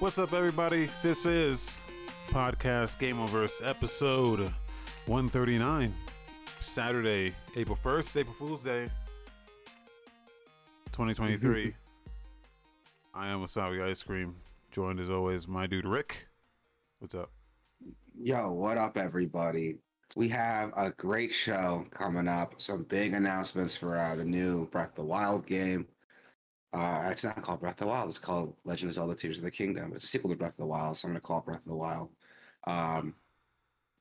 What's up, everybody? This is Podcast Gameoverse episode 139, Saturday, April 1st, April Fool's Day, 2023. I am Wasabi Ice Cream, joined as always my dude Rick. What's up? Yo, what up, everybody? We have a great show coming up. Some big announcements for uh, the new Breath of the Wild game. Uh, it's not called Breath of the Wild. It's called Legend of Zelda: Tears of the Kingdom. It's a sequel to Breath of the Wild, so I'm going to call it Breath of the Wild. Um,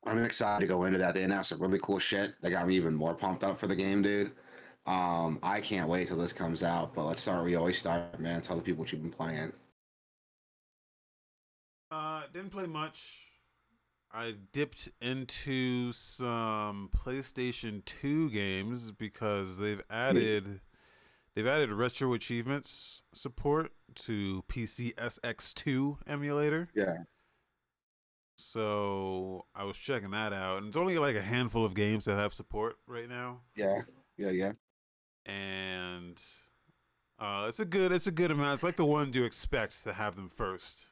I'm excited to go into that. They announced some really cool shit. That got me even more pumped up for the game, dude. Um, I can't wait till this comes out. But let's start. We always start, man. Tell the people what you've been playing. Uh, didn't play much. I dipped into some PlayStation 2 games because they've added they've added retro achievements support to PCSX2 emulator. Yeah. So I was checking that out, and it's only like a handful of games that have support right now. Yeah. Yeah. Yeah. And uh, it's a good it's a good amount. It's like the ones you expect to have them first.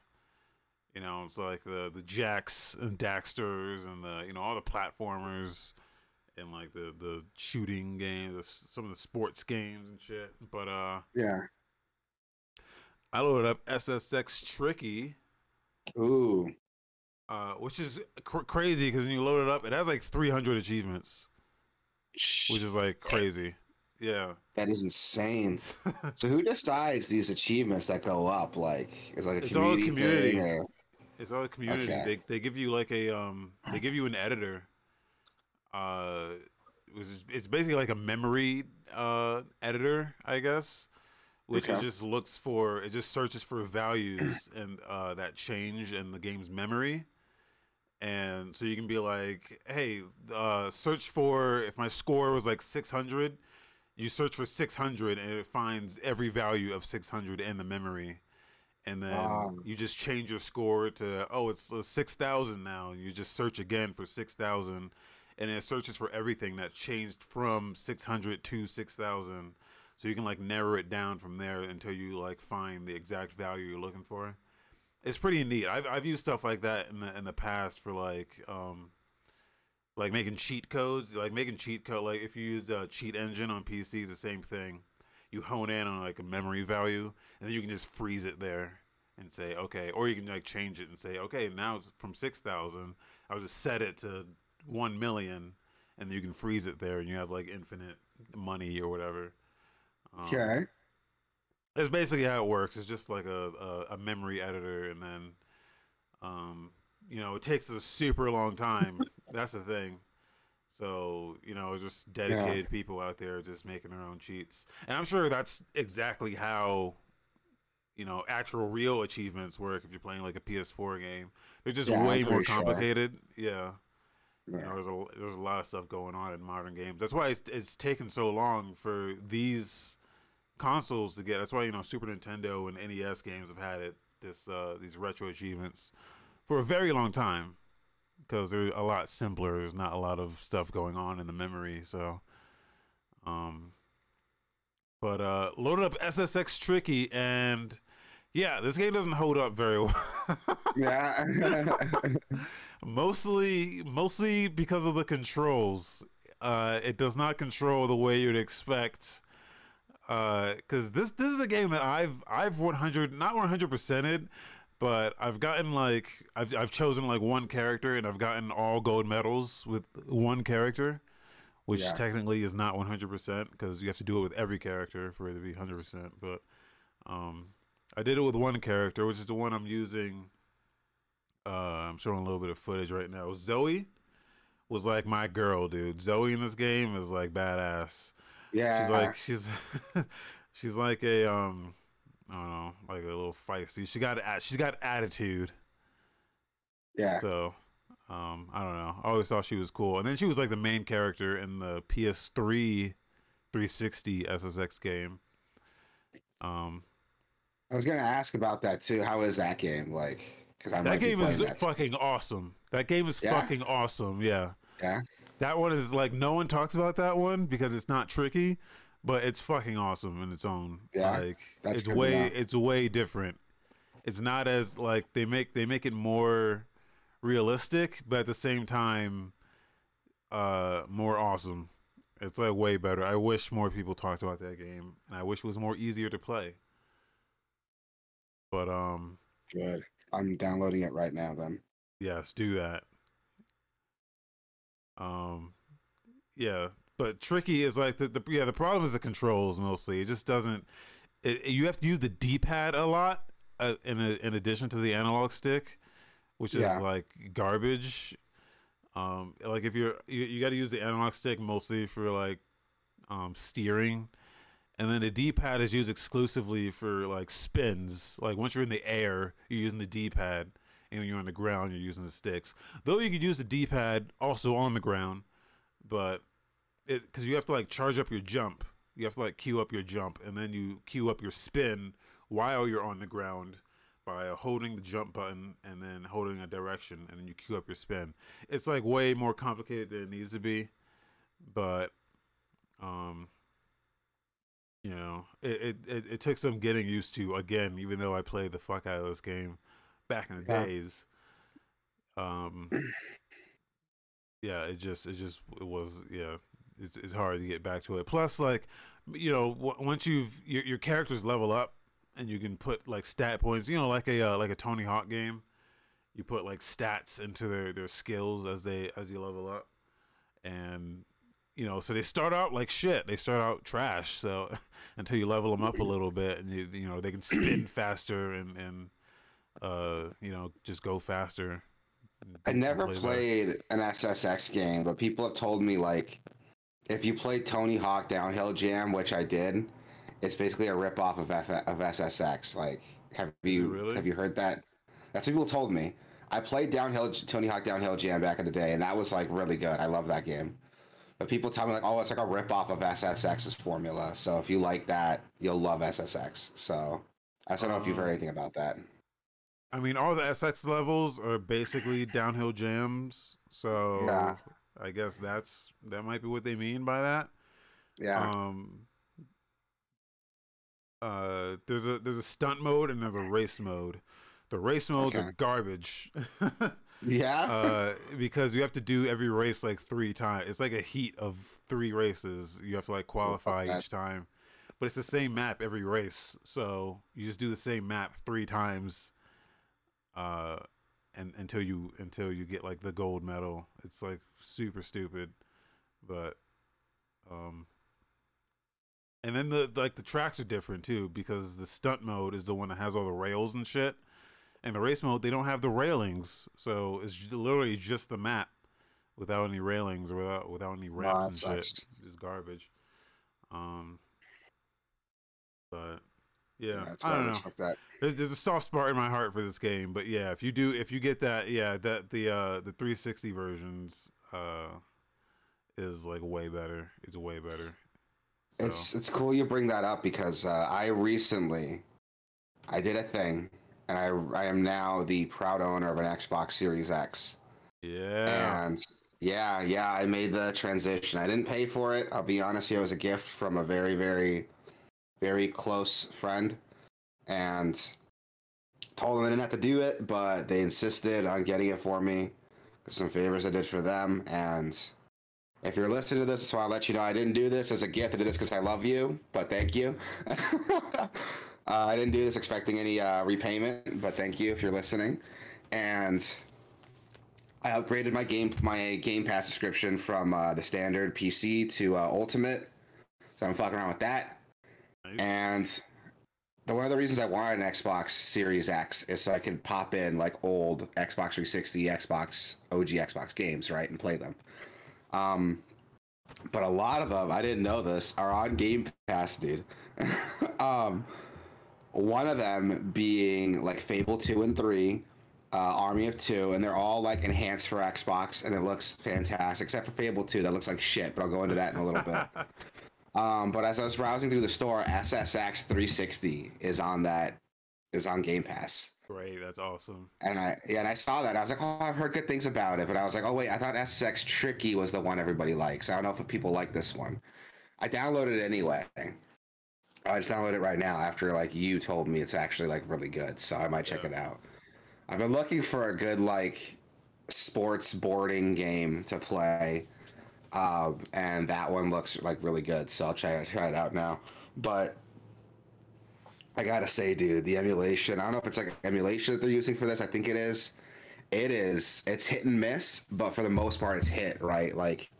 You know, it's like the the Jaks and Daxters and the you know all the platformers and like the the shooting games, some of the sports games and shit. But uh, Yeah. I loaded up SSX Tricky, Ooh. uh, which is cr- crazy because when you load it up, it has like 300 achievements, which is like crazy. Yeah. That is insane. So who decides these achievements that go up? Like, it's like a It's all community, community. thing? Or, It's all a community. Okay. They they give you like a um they give you an editor. Uh, it was it's basically like a memory uh editor, I guess, which it just looks for it just searches for values and uh that change in the game's memory. And so you can be like, hey, uh, search for if my score was like 600, you search for 600 and it finds every value of 600 in the memory and then Wow. you just change your score to oh it's uh, 6000 now you just search again for 6000 and it searches for everything that changed from 600 to 6000 so you can like narrow it down from there until you like find the exact value you're looking for. It's pretty neat. I've, I've used stuff like that in the in the past for like um like making cheat codes like making cheat code like if you use a cheat engine on pcs the same thing. You hone in on like a memory value and then you can just freeze it there and say okay or you can like change it and say okay now it's from 6000 i'll just set it to 1 million and you can freeze it there and you have like infinite money or whatever um, okay. that's basically how it works. It's just like a, a, a memory editor, and then, um, you know, it takes a super long time. That's the thing. So you know, it's just dedicated people out there just making their own cheats, and I'm sure that's exactly how, you know, actual real achievements work. If you're playing like a PS4 game, they're just Yeah, way more pretty sure. complicated. Yeah. You know, there's a there's a lot of stuff going on in modern games. That's why it's, it's taken so long for these consoles to get. That's why you know Super Nintendo and NES games have had it this uh, these retro achievements for a very long time because they're a lot simpler. There's not a lot of stuff going on in the memory. So, um, but uh, loaded up SSX Tricky and. Yeah, this game doesn't hold up very well. Yeah. mostly mostly because of the controls uh it does not control the way you'd expect uh because this this is a game that i've i've 100 not 100 percented but i've gotten like I've, I've chosen like one character and i've gotten all gold medals with one character which Yeah. technically is not 100 percent because you have to do it with every character for it to be 100 percent but um i did it with one character which is the one i'm using uh, I'm showing a little bit of footage right now. Zoe was like my girl, dude. Zoe in this game is like badass. yeah. She's like she's she's like a um I don't know, like a little feisty. She got she's got attitude. yeah. So um I don't know. I always thought she was cool. And then she was like the main character in the PS3 360 SSX game. Um I was gonna ask about that too. How is that game like? Because I that game is that. fucking awesome. That game is Yeah? fucking awesome. Yeah. Yeah. That one is like no one talks about that one because it's not tricky, but it's fucking awesome in its own. Yeah, like that's it's way know. it's way different. it's not as like they make they make it more realistic, but at the same time, uh, more awesome. It's like way better. I wish more people talked about that game, and I wish it was more easier to play. But um, Good. I'm downloading it right now. Then. yes, do that. Um, yeah, but tricky is like the, the yeah the problem is the controls mostly. It just doesn't. It, you have to use the D pad a lot uh, in a, in addition to the analog stick, which Yeah. is like garbage. Um, like if you're you, you got to use the analog stick mostly for like um steering, and then the D pad is used exclusively for like spins. Like once you're in the air, you're using the D pad, and when you're on the ground, you're using the sticks. Though you could use the D pad also on the ground, but it because you have to like charge up your jump. You have to like queue up your jump, and then you queue up your spin while you're on the ground by holding the jump button and then holding a direction, and then you queue up your spin. It's like way more complicated than it needs to be, but um, you know, it it, it, took some getting used to. Again, even though I played the fuck out of this game back in the Yeah. days, um, yeah, it just it just it was yeah, it's it's hard to get back to it. Plus, like you know, w- once you've your your characters level up and you can put like stat points, you know, like a uh, like a Tony Hawk game, you put like stats into their their skills as they as you level up, and you know, so they start out like shit. They start out trash. So until you level them up a little bit, and you you know they can spin faster and and uh you know just go faster. I never Play better. played an SSX game, but people have told me like if you played Tony Hawk Downhill Jam, which I did, it's basically a ripoff of F- of SSX. Like, have you really? have you heard that? That's what people told me. I played Downhill Tony Hawk Downhill Jam back in the day, and that was like really good. I love that game. But people tell me like, oh, it's like a ripoff of SSX's formula. So if you like that, you'll love SSX. So I don't know if you've heard Um, anything about that. I mean, all the SX levels are basically downhill jams. So Yeah. I guess that's that might be what they mean by that. Yeah. Um. Uh, there's a there's a stunt mode and there's a race mode. The race modes Okay. are garbage. yeah. uh, because you have to do every race like three times. It's like a heat of three races. You have to like qualify that. each time, but it's the same map every race. So you just do the same map three times, uh, and until you until you get like the gold medal. It's like super stupid, but um. And then the like the tracks are different too because the stunt mode is the one that has all the rails and shit. And the race mode, they don't have the railings, so it's literally just the map without any railings or without without any ramps that and shit. It's garbage. Um, but yeah, it's I don't know. Fuck that. There's, there's a soft spot in my heart for this game, but yeah, if you do, if you get that, yeah, that the uh the 360 versions uh is like way better. It's way better. So, It's it's cool you bring that up because uh, I recently I did a thing and I I am now the proud owner of an Xbox Series X. yeah, And yeah, yeah, I made the transition. I didn't pay for it. I'll be honest here, it was a gift from a very very very close friend and told them I didn't have to do it, but they insisted on getting it for me. Some favors I did for them and if you're listening to this, so I'll let you know I didn't do this as a gift. I did this because I love you, but thank you. uh, I didn't do this expecting any uh, repayment, but thank you if you're listening. And I upgraded my game my Game Pass subscription from uh, the standard PC to uh, Ultimate, so I'm fucking around with that. nice. And the one of the reasons I wanted an Xbox Series X is so I could pop in like old Xbox 360, Xbox OG Xbox games, right, and play them. Um, but a lot of them, I didn't know this, are on Game Pass, dude. um, one of them being like Fable 2 and 3, uh, Army of Two, and they're all like enhanced for Xbox, and it looks fantastic, except for Fable 2, that looks like shit, but I'll go into that in a little bit. Um, but as I was browsing through the store, SSX 360 is on that is on Game Pass. Great, that's awesome. And I yeah, and I saw that. I was like, oh, I've heard good things about it. But I was like, oh wait, I thought SSX Tricky was the one everybody likes. I don't know if people like this one. I downloaded it anyway. I just downloaded it right now after like you told me it's actually like really good, so I might check Yeah. it out. I've been looking for a good like sports boarding game to play, um, and that one looks like really good, so I'll try try it out now. But I gotta say, dude, the emulation. I don't know if it's like emulation that they're using for this. I think it is. It is. It's hit and miss, but for the most part, it's hit right. Like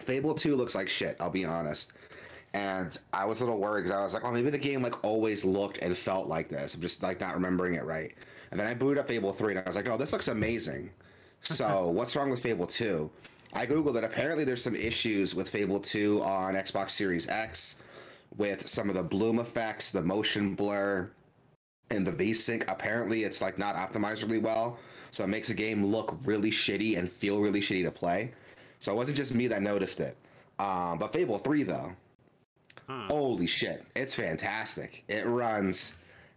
Fable Two looks like shit. I'll be honest. And I was a little worried because I was like, oh, maybe the game like always looked and felt like this. I'm just like not remembering it right. And then I booted up Fable 3 and I was like, oh, this looks amazing. So what's wrong with Fable 2? I googled it. Apparently, there's some issues with Fable 2 on Xbox Series X with some of the bloom effects, the motion blur, and the VSync. Apparently, it's like not optimized really well, so it makes the game look really shitty and feel really shitty to play. So it wasn't just me that noticed it. Um, but Fable 3 though, Huh. holy shit, it's fantastic. It runs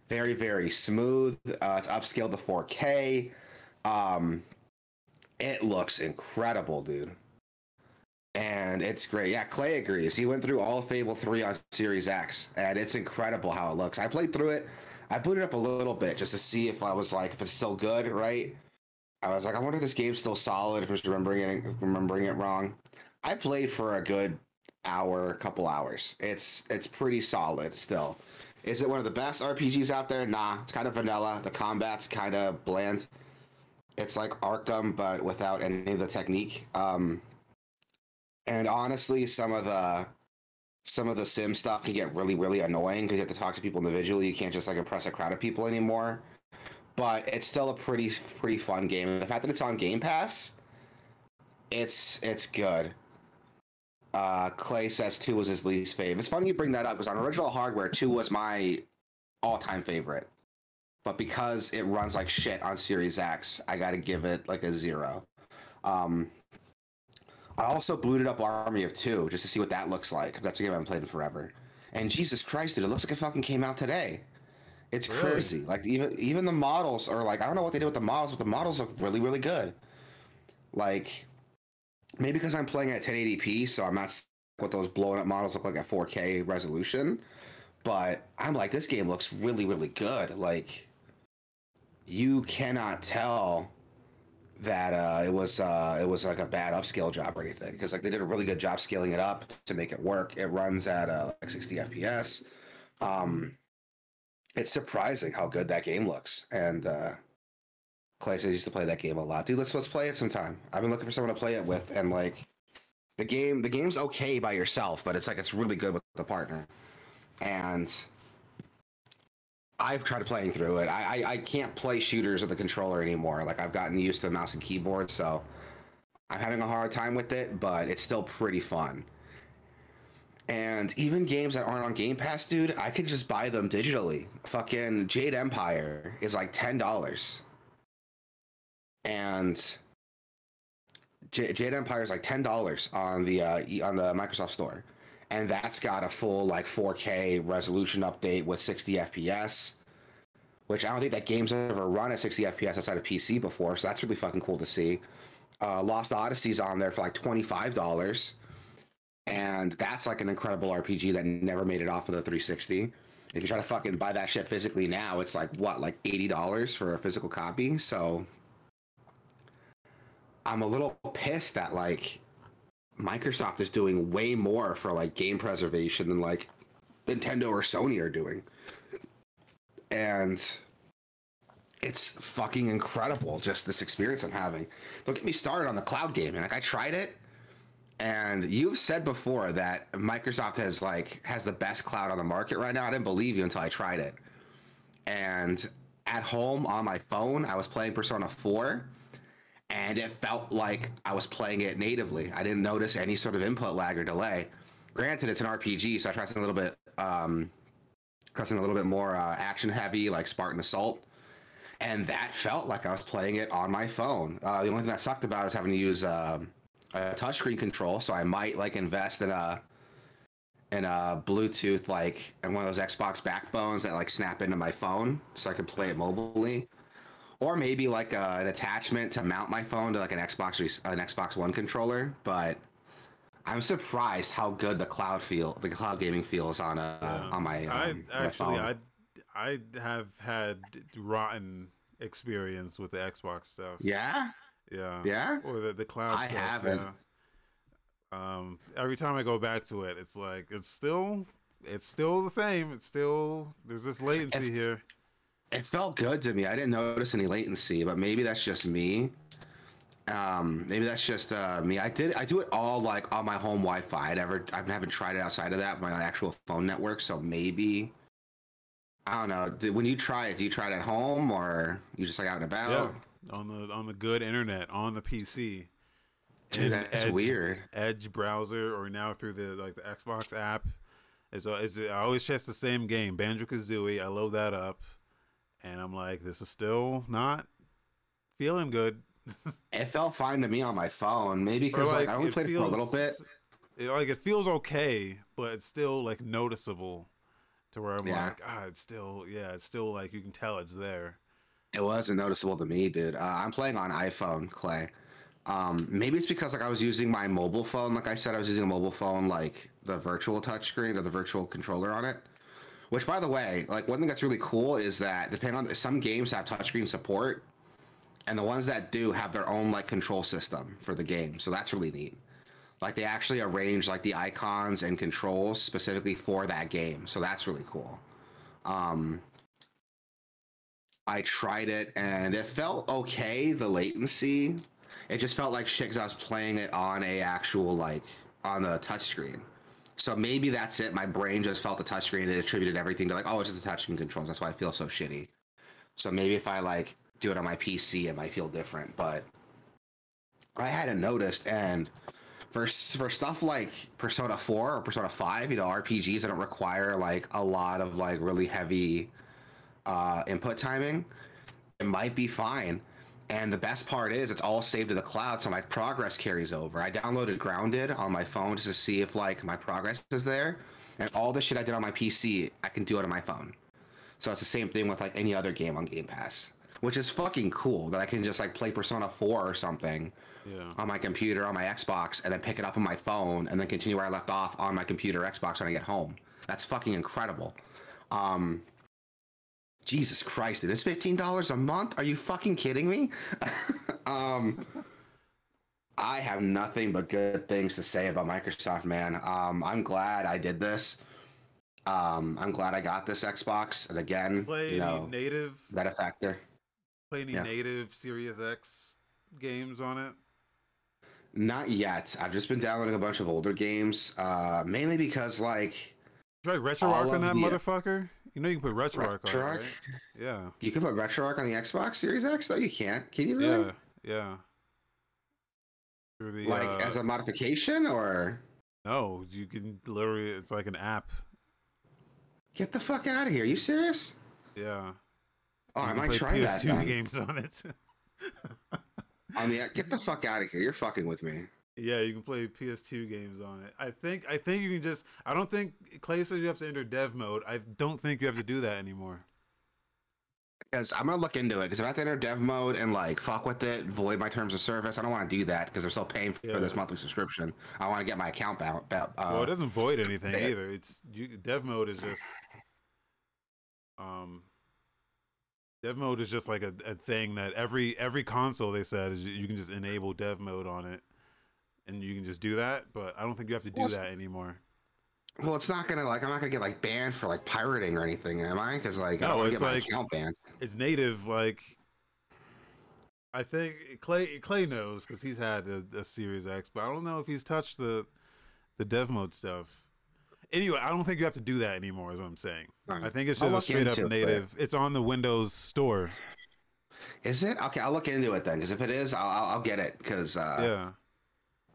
very very smooth. Uh, it's upscaled to 4K. Um, it looks incredible, dude. And it's great. Yeah, Clay agrees. He went through all Fable 3 on Series X, and it's incredible how it looks. I played through it. I booted up a little bit just to see if I was like, if it's still good, right? I was like, I wonder if this game's still solid, if I'm remembering it, remembering it wrong. I played for a good hour, couple hours. It's it's pretty solid still. Is it one of the best RPGs out there? Nah, it's kind of vanilla. The combat's kind of bland. It's like Arkham, but without any of the technique. Um, and honestly, some of the some of the sim stuff can get really, really annoying because you have to talk to people individually. You can't just like impress a crowd of people anymore. But it's still a pretty, pretty fun game. The fact that it's on Game Pass, it's it's good. Uh, Clay says two was his least favorite. It's funny you bring that up because on original hardware, two was my all-time favorite. But because it runs like shit on Series X, I got to give it like a zero. Um, I also booted up Army of Two just to see what that looks like. That's a game I haven't played in forever. And Jesus Christ, dude, it looks like it fucking came out today. It's Really? crazy. Like even even the models are like I don't know what they did with the models, but the models look really really good. Like maybe because I'm playing at 1080p, so I'm not what those blown up models look like at 4K resolution. But I'm like, this game looks really really good. Like you cannot tell that uh, it was uh, it was like a bad upscale job or anything because like they did a really good job scaling it up to make it work. It runs at uh, like 60 FPS. Um, it's surprising how good that game looks. And uh, Clay says used to play that game a lot. Dude, let's let's play it sometime. I've been looking for someone to play it with, and like the game the game's okay by yourself, but it's like it's really good with the partner. And I've tried playing through it. I, I I can't play shooters with the controller anymore. Like I've gotten used to the mouse and keyboard, so I'm having a hard time with it, but it's still pretty fun. And even games that aren't on Game Pass, dude, I could just buy them digitally. Fucking Jade Empire is like ten dollars, and J- Jade Empire is like ten dollars on the uh, on the Microsoft Store, and that's got a full like 4K resolution update with 60 FPS, which I don't think that game's ever run at 60 FPS outside of PC before. So that's really fucking cool to see. Uh, Lost Odyssey's on there for like twenty five dollars and that's like an incredible RPG that never made it off of the 360. If you try to fucking buy that shit physically now, it's like what, like eighty dollars for a physical copy. So I'm a little pissed that like Microsoft is doing way more for like game preservation than like Nintendo or Sony are doing, and it's fucking incredible. Just this experience I'm having. Don't get me started on the cloud gaming. Like I tried it. And you've said before that Microsoft has like has the best cloud on the market right now. I didn't believe you until I tried it. And at home on my phone, I was playing Persona 4 and it felt like I was playing it natively. I didn't notice any sort of input lag or delay. Granted, it's an RPG, so I tried something a little bit um something a little bit more uh, action heavy like Spartan Assault. And that felt like I was playing it on my phone. Uh, the only thing that sucked about is having to use um a touchscreen control, so I might like invest in a in a Bluetooth like and one of those Xbox backbones that like snap into my phone, so I can play it mobilely, or maybe like uh, an attachment to mount my phone to like an Xbox an Xbox One controller. But I'm surprised how good the cloud feel, the cloud gaming feels on uh Yeah. on my. Um, I my actually. I I have had rotten experience with the Xbox stuff. yeah, Yeah. yeah. Or the the cloud I stuff. haven't. yeah. Um, every time I go back to it, it's like it's still it's still the same. It's still there's this latency If- here. It felt good to me. I didn't notice any latency, but maybe that's just me. Um, maybe that's just uh, me. I did. I do it all like on my home Wi-Fi. I never. I haven't tried it outside of that. My actual phone network. So maybe. I don't know. When you try it, do you try it at home or you just like out and about? Yeah. On the on the good internet on the PC. Dude, that's Edge- weird. Edge browser or now through the like the Xbox app. Is is I always test the same game, Banjo Kazooie. I load that up, and I'm like, this is still not feeling good. It felt fine to me on my phone. Maybe because like, I only it played it for a little bit. It, like it feels okay, but it's still like noticeable, to where I'm Yeah. like, ah, it's still yeah, it's still like you can tell it's there. It wasn't noticeable to me, dude. Uh, I'm playing on iPhone, Clay. Um, maybe it's because like I was using my mobile phone. Like I said, I was using a mobile phone, like the virtual touchscreen or the virtual controller on it. Which, by the way, like one thing that's really cool is that depending on some games have touchscreen support, and the ones that do have their own like control system for the game. So that's really neat. Like they actually arrange like the icons and controls specifically for that game. So that's really cool. Um, I tried it and it felt okay. The latency, it just felt like shit 'cause I was playing it on a actual like on the touchscreen. So maybe that's it. My brain just felt the touchscreen and it attributed everything to like, oh, it's just the touchscreen controls. That's why I feel so shitty. So maybe if I like do it on my PC, it might feel different. But I hadn't noticed. And for for stuff like Persona 4 or Persona 5, you know, RPGs that don't require like a lot of like really heavy uh, input timing, it might be fine. And the best part is it's all saved to the cloud, so my progress carries over. I downloaded Grounded on my phone just to see if like my progress is there, and all the shit I did on my PC, I can do it on my phone. So it's the same thing with like any other game on Game Pass, which is fucking cool that I can just like play Persona 4 or something Yeah. on my computer, on my Xbox, and then pick it up on my phone, and then continue where I left off on my computer, Xbox when I get home. That's fucking incredible. Um, Jesus Christ, dude, it's fifteen dollars a month. Are you fucking kidding me? um, I have nothing but good things to say about Microsoft, man. Um, I'm glad I did this. Um, I'm glad I got this Xbox, and again, Play you any know, native that a factor. play any Yeah. native Series X games on it? Not yet. I've just been downloading a bunch of older games, uh, mainly because like Try RetroArch on that the- motherfucker. You know you can put RetroArch on it, right? Yeah. you can put RetroArch on the Xbox Series X. though. you can't. Can you really? Yeah. Yeah. Through the like uh, as a modification, or no, you can literally. It's like an app. get the fuck out of here? you serious? Yeah. Oh, You I might try that. PS2 games on it. On the get the fuck out of here! You're fucking with me. Yeah, you can play PS2 games on it. I think. I think you can just. I don't think Clay says you have to enter dev mode. I don't think you have to do that anymore. Because I'm gonna look into it. Because if I have to enter dev mode and like fuck with it, void my terms of service, I don't want to do that because they're still paying for Yeah. this monthly subscription. I want to get my account out. Uh, well, it doesn't void anything yeah. either. It's you. Dev mode is just. Um. Dev mode is just like a, a thing that every every console they said is you can just enable dev mode on it, and you can just do that. But I don't think you have to do Well, that anymore. well, it's not gonna like I'm not gonna get like banned for like pirating or anything, am I? Because like I No, don't want to it's get my like- account banned. It's native, like. I think Clay Clay knows because he's had a, a Series X, but I don't know if he's touched the the dev mode stuff. Anyway, I don't think you have to do that anymore. Is what I'm saying. I think it's just a straight up into it. native. It's on the Windows Store. Is it okay? I'll look into it then. Because if it is, I'll I'll, I'll get it. Because uh, yeah.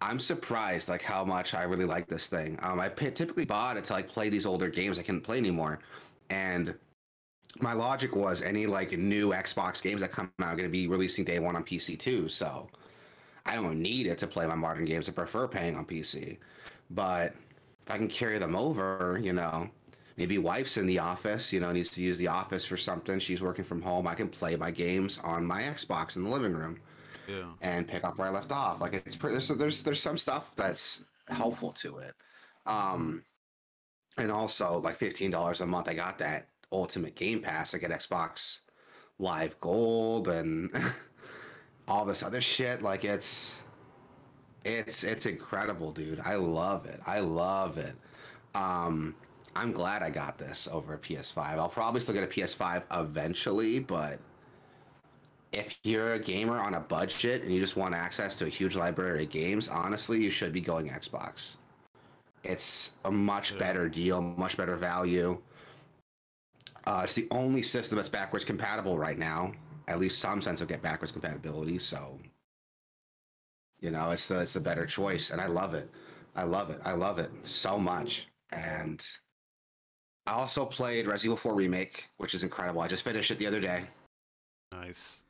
I'm surprised like how much I really like this thing. Um, I p- typically bought it to like play these older games I couldn't play anymore, and my logic was any like new Xbox games that come out are going to be releasing day one on PC too. So I don't need it to play my modern games. I prefer paying on PC, but if I can carry them over, you know, maybe wife's in the office, you know, needs to use the office for something. She's working from home. I can play my games on my Xbox in the living room And pick up where I left off. Like it's there's there's there's some stuff that's helpful to it. Um, and also like fifteen dollars a month, I got that Ultimate Game Pass. I get Xbox Live Gold and all this other shit. Like it's it's it's incredible, dude. I love it. I love it. Um, I'm glad I got this over a PS5. I'll probably still get a PS5 eventually, but if you're a gamer on a budget and you just want access to a huge library of games, honestly, you should be going Xbox. It's a much Yeah. better deal, much better value. Uh, it's the only system that's backwards compatible right now. At least some sense of get backwards compatibility. So, you know, it's the it's the better choice, and I love it. I love it. I love it so much. And I also played Resident Evil 4 Remake, which is incredible. I just finished it the other day Nice.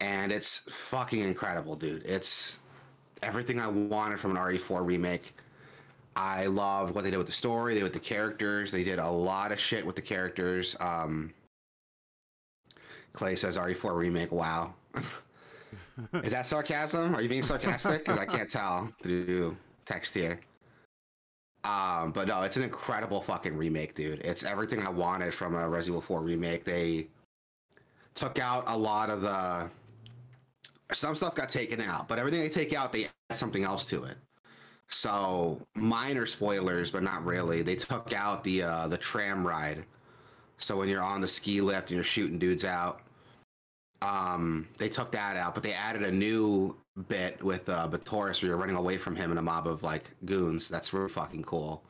And it's fucking incredible, dude. It's everything I wanted from an RE4 remake. I loved what they did with the story, they did with the characters. They did a lot of shit with the characters. Um, Clay says RE4 remake. Wow. Is that sarcasm? Are you being sarcastic? Because I can't tell through text here. Um, but no, it's an incredible fucking remake, dude. It's everything I wanted from a Resident Evil 4 remake. They took out a lot of the some stuff got taken out, but everything they take out, they add something else to it. So minor spoilers, but not really. They took out the uh, the tram ride. So when you're on the ski lift and you're shooting dudes out, um, they took that out, but they added a new bit with uh, Bitores where you're running away from him in a mob of like goons. That's really fucking cool,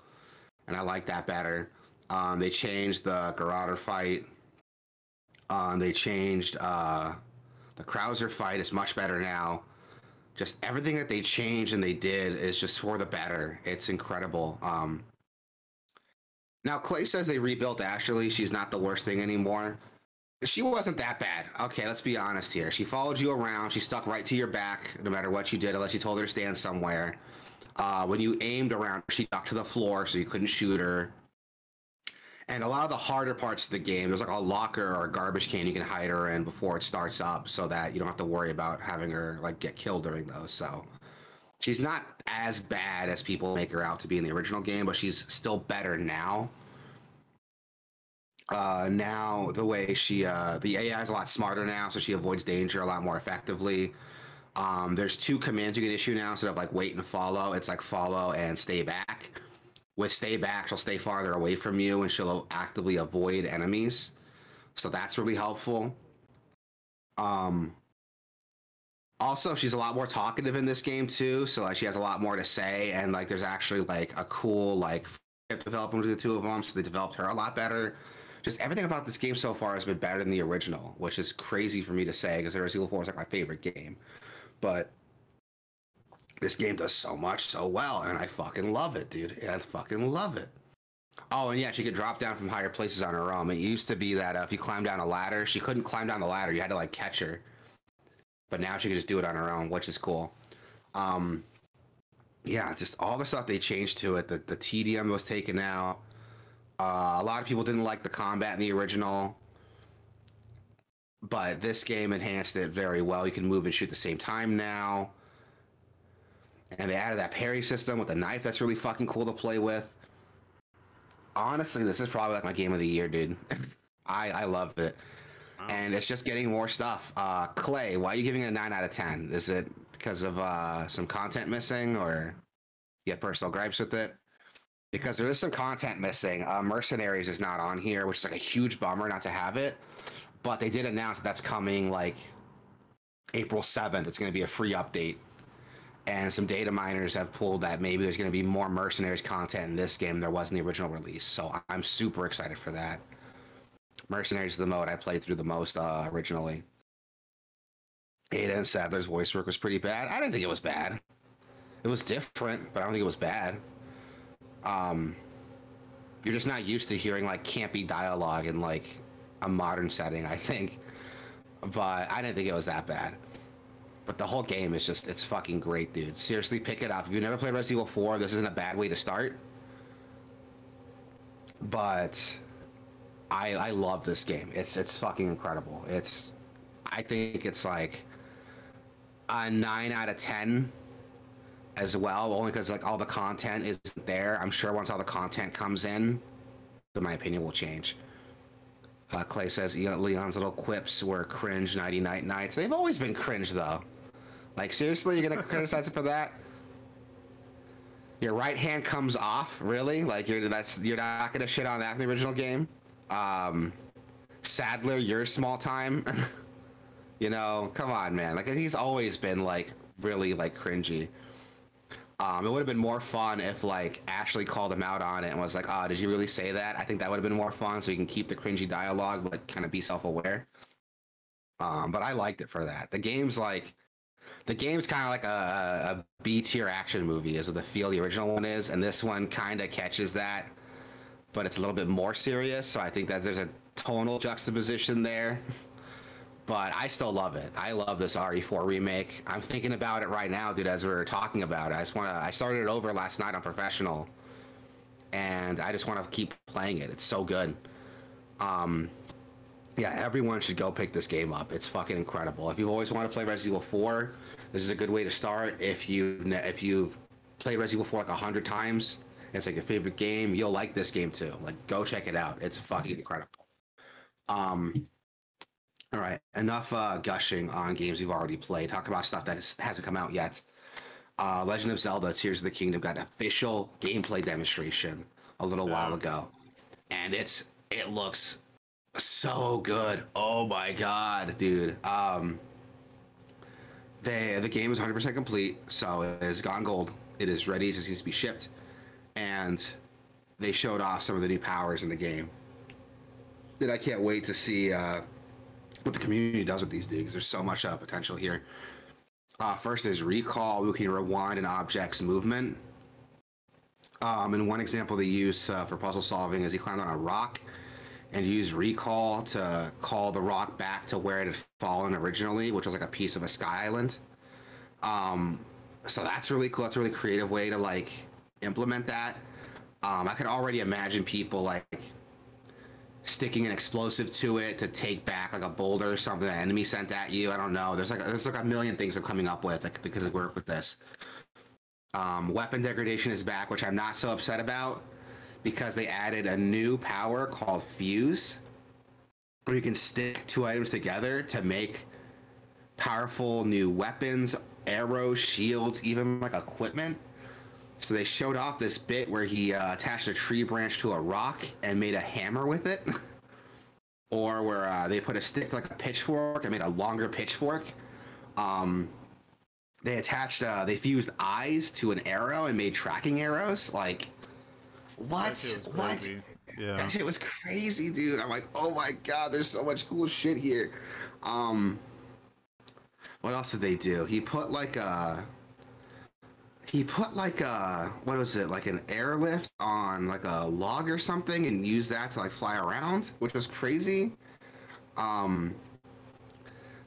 and I like that better. Um, they changed the Garrador fight. Um, they changed uh, the Krauser fight is much better now. Just everything that they changed and they did is just for the better. It's incredible. Um, now Clay says they rebuilt Ashley. She's not the worst thing anymore. She wasn't that bad. Okay, let's be honest here. She followed you around. She stuck right to your back no matter what you did, unless you told her to stand somewhere. Uh, when you aimed around, she ducked to the floor so you couldn't shoot her. And a lot of the harder parts of the game, there's like a locker or a garbage can you can hide her in before it starts up, so that you don't have to worry about having her like get killed during those. So she's not as bad as people make her out to be in the original game, but she's still better now. Uh, now the way she, uh, the AI is a lot smarter now, so she avoids danger a lot more effectively. Um, there's two commands you can issue now instead of like wait and follow. It's like follow and stay back. With stay back, she'll stay farther away from you and she'll actively avoid enemies. So that's really helpful. Um, also, she's a lot more talkative in this game too. So like she has a lot more to say, and like there's actually like a cool like development between the two of them. So they developed her a lot better. Just everything about this game so far has been better than the original, which is crazy for me to say because Resident Evil 4 is like my favorite game. But this game does so much so well, and I fucking love it, dude. I fucking love it. Oh, and yeah, she could drop down from higher places on her own. It used to be that uh, if you climb down a ladder, she couldn't climb down the ladder. You had to like catch her. But now she can just do it on her own, which is cool. Um, yeah, just all the stuff they changed to it. The the was taken out. Uh, a lot of people didn't like the combat in the original, but this game enhanced it very well. You can move and shoot at the same time now. And they added that parry system with a knife that's really fucking cool to play with. Honestly, this is probably like my game of the year, dude. I I love it. Wow. And it's just getting more stuff. Uh, Clay, why are you giving it a 9 out of 10? Is it because of uh, some content missing or you have personal gripes with it? Because there is some content missing. Uh, Mercenaries is not on here, which is like a huge bummer not to have it. But they did announce that that's coming like April 7th. It's going to be a free update. And some data miners have pulled that maybe there's going to be more Mercenaries content in this game than there was in the original release. So I'm super excited for that. Mercenaries is the mode I played through the most uh, originally. Ada and Sadler's voice work was pretty bad. I didn't think it was bad. It was different, but I don't think it was bad. Um, you're just not used to hearing like campy dialogue in like a modern setting, I think. But I didn't think it was that bad. But the whole game is just, it's fucking great, dude. Seriously, pick it up. If you've never played Resident Evil 4, this isn't a bad way to start. But I I love this game. It's it's fucking incredible. It's I think it's like a nine out of ten. as well, only because like all the content isn't there. I'm sure once all the content comes in, then my opinion will change. Uh, Clay says Leon's little quips were cringe. Nighty night nights. They've always been cringe though. Like seriously, you're gonna criticize it for that? Your right hand comes off, really? Like you're that's you're not gonna shit on that in the original game. Um, Sadler, you're small time. you know, come on, man. Like he's always been like really like cringy. Um, it would have been more fun if like Ashley called him out on it and was like, "Oh, did you really say that?" I think that would have been more fun, so you can keep the cringy dialogue, but kind of be self-aware. Um, but I liked it for that. The game's like, the game's kind of like a, a B tier action movie, what the feel the original one is, and this one kind of catches that, but it's a little bit more serious. So I think that there's a tonal juxtaposition there. but I still love it. I love this RE4 remake. I'm thinking about it right now, dude. As we are talking about it, I just want to. I started it over last night on professional, and I just want to keep playing it. It's so good. Um, yeah, everyone should go pick this game up. It's fucking incredible. If you've always wanted to play Resident Evil 4, this is a good way to start. If you if you've played Resident Evil 4 like a hundred times, it's like your favorite game. You'll like this game too. Like, go check it out. It's fucking incredible. Um, all right, enough uh, gushing on games we've already played. Talk about stuff that hasn't come out yet. Uh, Legend of Zelda: Tears of the Kingdom got an official gameplay demonstration a little yeah. while ago, and it's it looks so good. Oh my god, dude. Um, they the game is 100% complete, so it is gone gold. It is ready. It just needs to be shipped, and they showed off some of the new powers in the game. That I can't wait to see. Uh, what the community does with these digs. There's so much uh, potential here. Uh, first is recall. We can rewind an object's movement. Um, and one example they use uh, for puzzle solving is he climbed on a rock and use recall to call the rock back to where it had fallen originally, which was like a piece of a sky island. Um, so that's really cool. That's a really creative way to like implement that. Um, I could already imagine people like sticking an explosive to it to take back like a boulder or something an enemy sent at you. I don't know. There's like there's like a million things I'm coming up with that could work with this. Um, weapon degradation is back, which I'm not so upset about because they added a new power called fuse, where you can stick two items together to make powerful new weapons, arrows, shields, even like equipment. So they showed off this bit where he uh, attached a tree branch to a rock and made a hammer with it. or where uh, they put a stick like a pitchfork and made a longer pitchfork. Um, they attached, uh, they fused eyes to an arrow and made tracking arrows. Like, what? What? Yeah. That shit was crazy, dude. I'm like, oh my god, there's so much cool shit here. Um, what else did they do? He put like a he put like a what was it like an airlift on like a log or something and used that to like fly around which was crazy um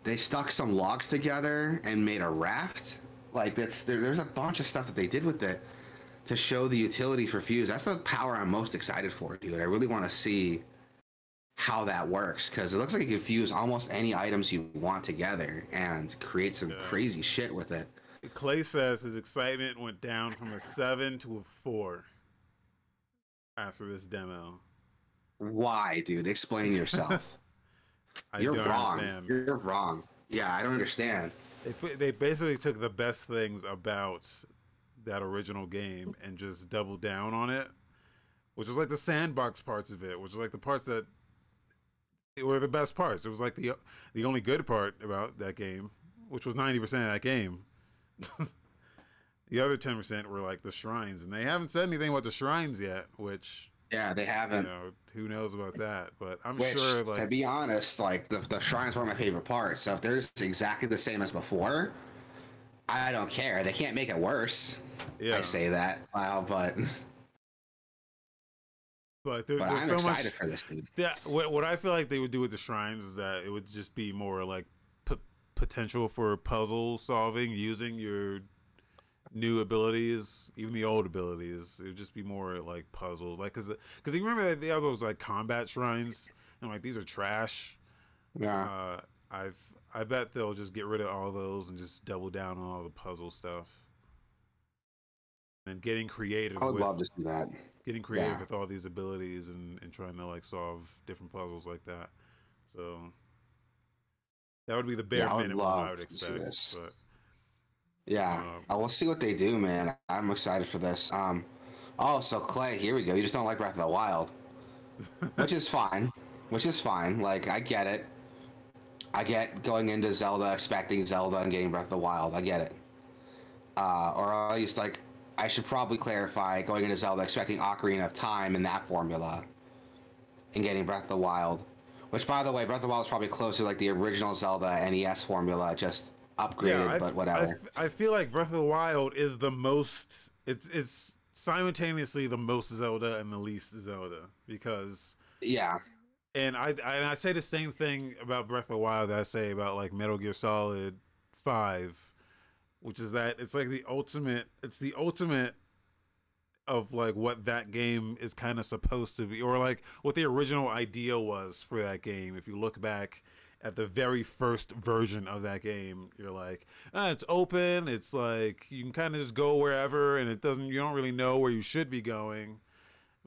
they stuck some logs together and made a raft like that's there, there's a bunch of stuff that they did with it to show the utility for fuse that's the power i'm most excited for dude i really want to see how that works because it looks like you can fuse almost any items you want together and create some yeah. crazy shit with it Clay says his excitement went down from a seven to a four after this demo. Why, dude? Explain yourself. You're wrong. Understand. You're wrong. Yeah, I don't understand. They they basically took the best things about that original game and just doubled down on it, which was like the sandbox parts of it, which was like the parts that were the best parts. It was like the the only good part about that game, which was ninety percent of that game. the other ten percent were like the shrines, and they haven't said anything about the shrines yet. Which yeah, they haven't. You know, who knows about that? But I'm which, sure. Like to be honest, like the the shrines were my favorite part. So if they're just exactly the same as before, I don't care. They can't make it worse. Yeah, I say that. Wow, but. But, there, but there's I'm so excited much, for this, dude. Yeah, what, what I feel like they would do with the shrines is that it would just be more like potential for puzzle solving using your new abilities, even the old abilities. It would just be more like puzzles, like because because you remember that the other was like combat shrines, and like these are trash. Yeah. Uh, I've I bet they'll just get rid of all those and just double down on all the puzzle stuff. and getting creative. I would with, love to see that. Getting creative Yeah. with all these abilities and, and trying to like solve different puzzles like that. So that would be the bare Yeah, I would minimum love I would to see expect. this. But Yeah, Um, uh, we'll see what they do, man. I'm excited for this. Um, oh, so Clay, here we go. You just don't like Breath of the Wild, which is fine. Which is fine. Like I get it. I get going into Zelda expecting Zelda and getting Breath of the Wild. I get it. Uh, or at least like I should probably clarify going into Zelda expecting Ocarina of Time in that formula, and getting Breath of the Wild. Which, by the way, Breath of the Wild is probably closer to like the original Zelda NES formula, just upgraded, f- but whatever. I, f- I feel like Breath of the Wild is the most. It's it's simultaneously the most Zelda and the least Zelda because yeah. And I, and I say the same thing about Breath of the Wild that I say about like Metal Gear Solid Five, which is that it's like the ultimate. It's the ultimate of like what that game is kind of supposed to be, or like what the original idea was for that game. If you look back at the very first version of that game, you're like, ah, it's open. It's like you can kind of just go wherever, and it doesn't. You don't really know where you should be going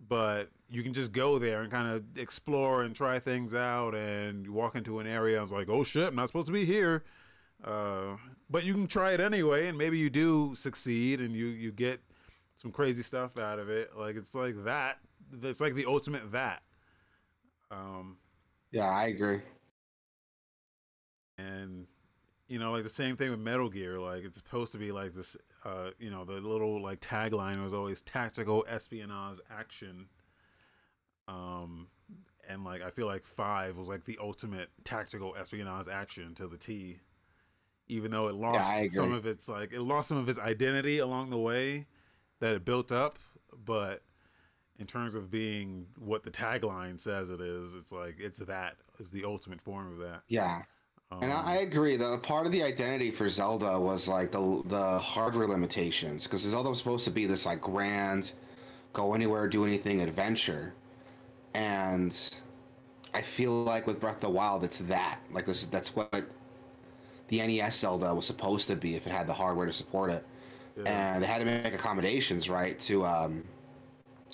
but you can just go there and kind of explore and try things out and you walk into an area and it's like oh shit i'm not supposed to be here. Uh, but you can try it anyway and maybe you do succeed and you you get some crazy stuff out of it. Like it's like that it's like the ultimate that. Um Yeah, I agree. and you know like the same thing with metal gear like it's supposed to be like this uh you know the little like tagline was always tactical espionage action. Um and like i feel like five was like the ultimate tactical espionage action to the t even though it lost I some of its like it lost some of its identity along the way that it built up. But in terms of being what the tagline says it is it's like it's that is the ultimate form of that. Yeah, and Um, I, I agree. The part of the identity for Zelda was like the the hardware limitations because Zelda was supposed to be this like grand, go anywhere, do anything adventure, and I feel like with Breath of the Wild, it's that. Like this, that's what the NES Zelda was supposed to be if it had the hardware to support it. yeah. and they had to make accommodations right to um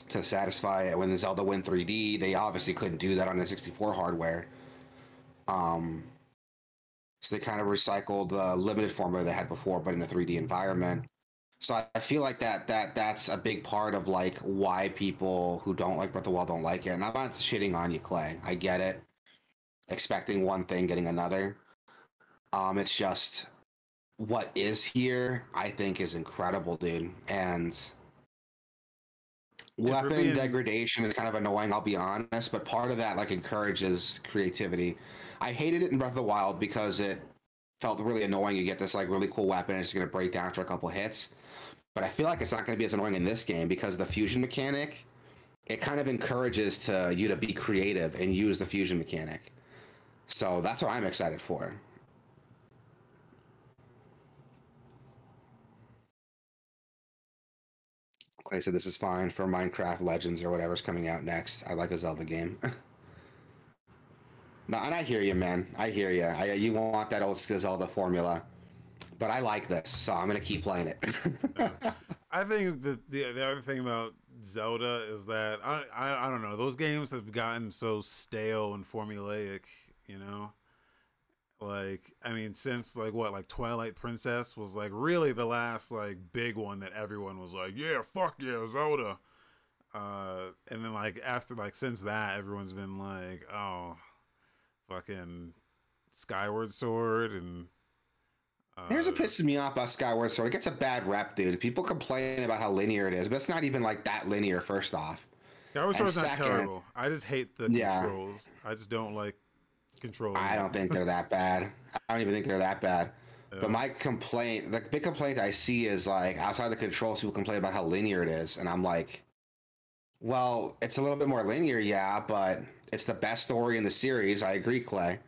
to satisfy it when the Zelda went 3D. They obviously couldn't do that on the 64 hardware. Um, so they kind of recycled the limited formula they had before, but in a 3D environment. So I, I feel like that that that's a big part of like why people who don't like Breath of the Wild don't like it. And I'm not shitting on you, Clay. I get it. Expecting one thing, getting another. Um, it's just what is here, I think, is incredible, dude. And weapon being- degradation is kind of annoying, I'll be honest, but part of that like encourages creativity. I hated it in Breath of the Wild because it felt really annoying. You get this like really cool weapon, and it's gonna break down after a couple hits. But I feel like it's not gonna be as annoying in this game because the fusion mechanic, it kind of encourages to you to be creative and use the fusion mechanic. So that's what I'm excited for. Clay said this is fine for Minecraft Legends or whatever's coming out next. I like a Zelda game. no, and I hear you, man. I hear you. I, you want that old Zelda formula, but I like this, so I'm gonna keep playing it. I think the, the the other thing about Zelda is that I, I I don't know those games have gotten so stale and formulaic, you know. Like I mean, since like what like Twilight Princess was like really the last like big one that everyone was like, yeah, fuck yeah, Zelda. Uh, and then like after like since that, everyone's been like, oh, fucking Skyward Sword and. Uh, Here's what pisses me off about Skyward Sword. It gets a bad rep, dude. People complain about how linear it is, but it's not even like that linear. First off, Skyward Sword's not second- terrible. I just hate the Yeah. controls. I just don't like controls. I don't think they're that bad. I don't even think they're that bad. Yeah. But my complaint, the big complaint I see is like outside the controls, people complain about how linear it is, and I'm like, well, it's a little bit more linear, yeah, but it's the best story in the series. I agree, Clay.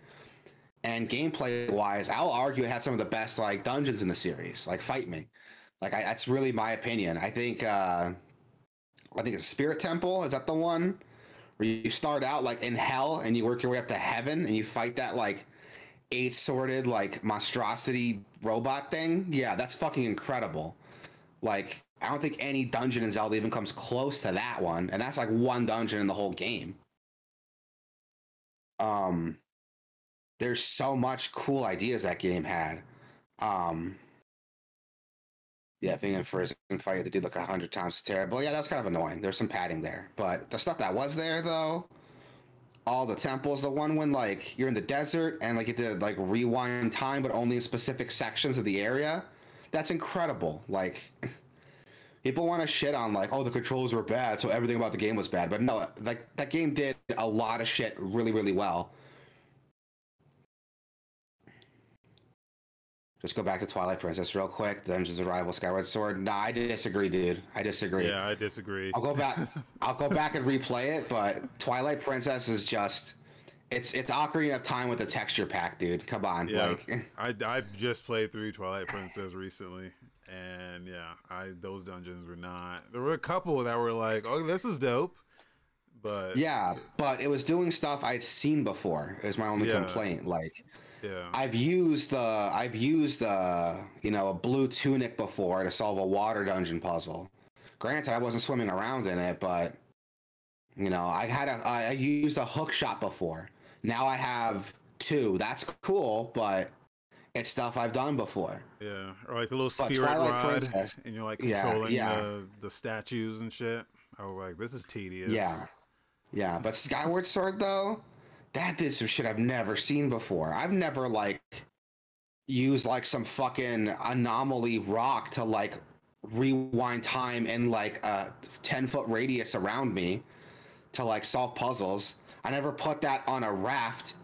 And gameplay wise, I'll argue it had some of the best like dungeons in the series. Like, fight me. Like, I, that's really my opinion. I think, uh, I think it's Spirit Temple. Is that the one where you start out like in hell and you work your way up to heaven and you fight that like eight sorted like monstrosity robot thing? Yeah, that's fucking incredible. Like, I don't think any dungeon in Zelda even comes close to that one, and that's like one dungeon in the whole game. Um, there's so much cool ideas that game had. Um, yeah, being in prison fight to do like a hundred times is terrible. Yeah, that was kind of annoying. There's some padding there, but the stuff that was there though, all the temples, the one when like you're in the desert and like you to like rewind time, but only in specific sections of the area, that's incredible. Like. People want to shit on like, oh, the controls were bad, so everything about the game was bad. But no, like that game did a lot of shit really, really well. Just go back to Twilight Princess real quick. Dungeons of Rival Skyward Sword. Nah, I disagree, dude. I disagree. Yeah, I disagree. I'll go back. I'll go back and replay it, but Twilight Princess is just. It's it's Ocarina of Time with a texture pack, dude. Come on. Yeah, Like, I I just played through Twilight Princess recently, and yeah, I those dungeons were not. There were a couple that were like, oh, this is dope, but yeah, but it was doing stuff I'd seen before. Is my only Yeah. complaint. Like. yeah, I've used uh, I've used uh, you know a blue tunic before to solve a water dungeon puzzle. Granted, I wasn't swimming around in it, but you know I had a I used a hook shot before. Now I have two. That's cool, but it's stuff I've done before. yeah, or like the little spirit rod, Princess- and you're like Yeah, controlling yeah. the the statues and shit. I was like, this is tedious. Yeah, yeah. But Skyward Sword though, that did some shit I've never seen before. I've never like used like some fucking anomaly rock to like rewind time in like a 10 foot radius around me to like solve puzzles. I never put that on a raft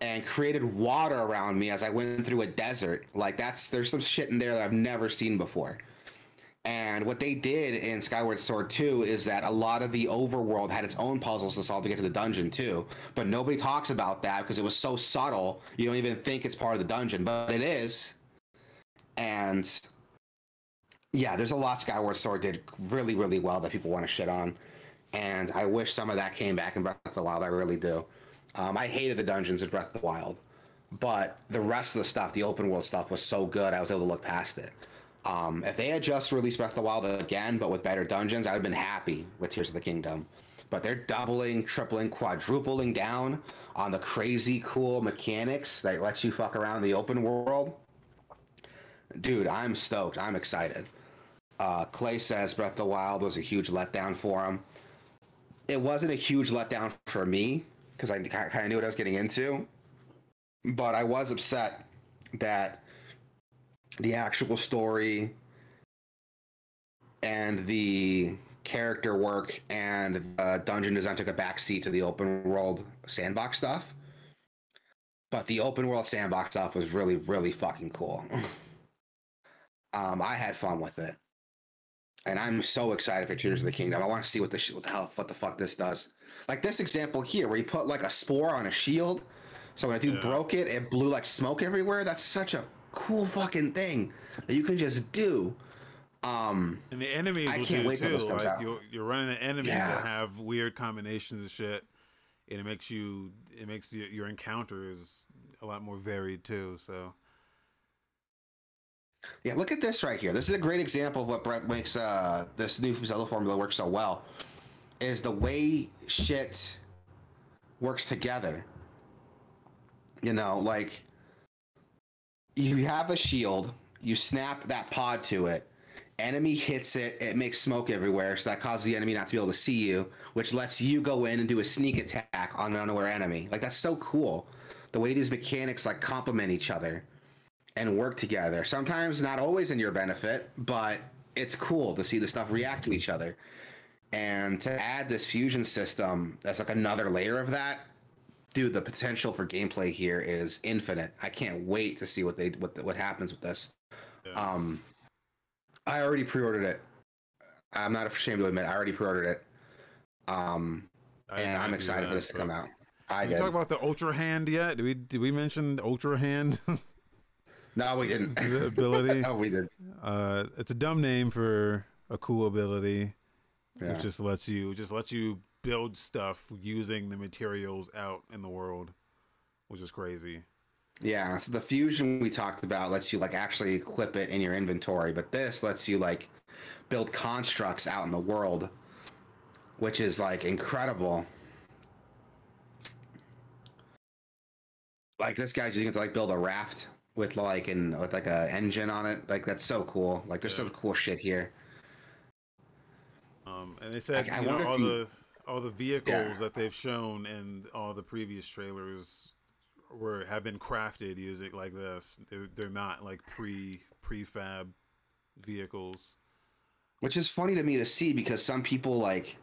and created water around me as I went through a desert. Like that's there's some shit in there that I've never seen before. And what they did in Skyward Sword 2 is that a lot of the overworld had its own puzzles to solve to get to the dungeon too. But nobody talks about that because it was so subtle, you don't even think it's part of the dungeon, but it is. And yeah, there's a lot Skyward Sword did really, really well that people want to shit on. And I wish some of that came back in Breath of the Wild. I really do. Um, I hated the dungeons in Breath of the Wild, but the rest of the stuff, the open world stuff, was so good I was able to look past it. Um, if they had just released Breath of the Wild again, but with better dungeons, I would have been happy with Tears of the Kingdom. But they're doubling, tripling, quadrupling down on the crazy cool mechanics that lets you fuck around the open world. Dude, I'm stoked. I'm excited. Uh, Clay says Breath of the Wild was a huge letdown for him. It wasn't a huge letdown for me because I kind of knew what I was getting into. But I was upset that the actual story and the character work and uh, dungeon design took a backseat to the open world sandbox stuff. But the open world sandbox stuff was really, really fucking cool. um, I had fun with it, and I'm so excited for Tears of the Kingdom. I want to see what the what the hell what the fuck this does. Like this example here, where you put like a spore on a shield, so when a dude Yeah. broke it, it blew like smoke everywhere. That's such a cool fucking thing that you can just do. Um, And the enemies I can't wait till too. this comes like out. you're you're running into enemies Yeah. that have weird combinations of shit, and it makes you it makes your, your encounters a lot more varied too. So Yeah, look at this right here. This is a great example of what Brett makes uh, this new Zelda formula work so well. Is the way shit works together. You know, like you have a shield, you snap that pod to it, enemy hits it, it makes smoke everywhere, so that causes the enemy not to be able to see you, which lets you go in and do a sneak attack on an unaware enemy. Like that's so cool. The way these mechanics like complement each other and work together. Sometimes not always in your benefit, but it's cool to see the stuff react to each other. And to add this fusion system, that's like another layer of that. Dude, the potential for gameplay here is infinite. I can't wait to see what they what what happens with this. yeah. Um, I already pre-ordered it. I'm not ashamed to admit I already pre-ordered it. Um, I- and I I'm excited that, for this to come out. I Did we talk about the Ultra Hand yet? Did we did we mention Ultra Hand no, we didn't. The ability? no, we did. uh, it's a dumb name for a cool ability. Yeah. It just lets you just lets you build stuff using the materials out in the world, which is crazy. Yeah, so the fusion we talked about lets you like actually equip it in your inventory, but this lets you like build constructs out in the world, which is like incredible. Like this guy's using it to like build a raft with like an with like a engine on it. Like that's so cool. Like there's Yeah. some cool shit here. Um, and they said I you know, all you- the all the vehicles that they've shown in all the previous trailers were have been crafted using like this. They're, they're not like pre prefab vehicles. which is funny to me to see because some people like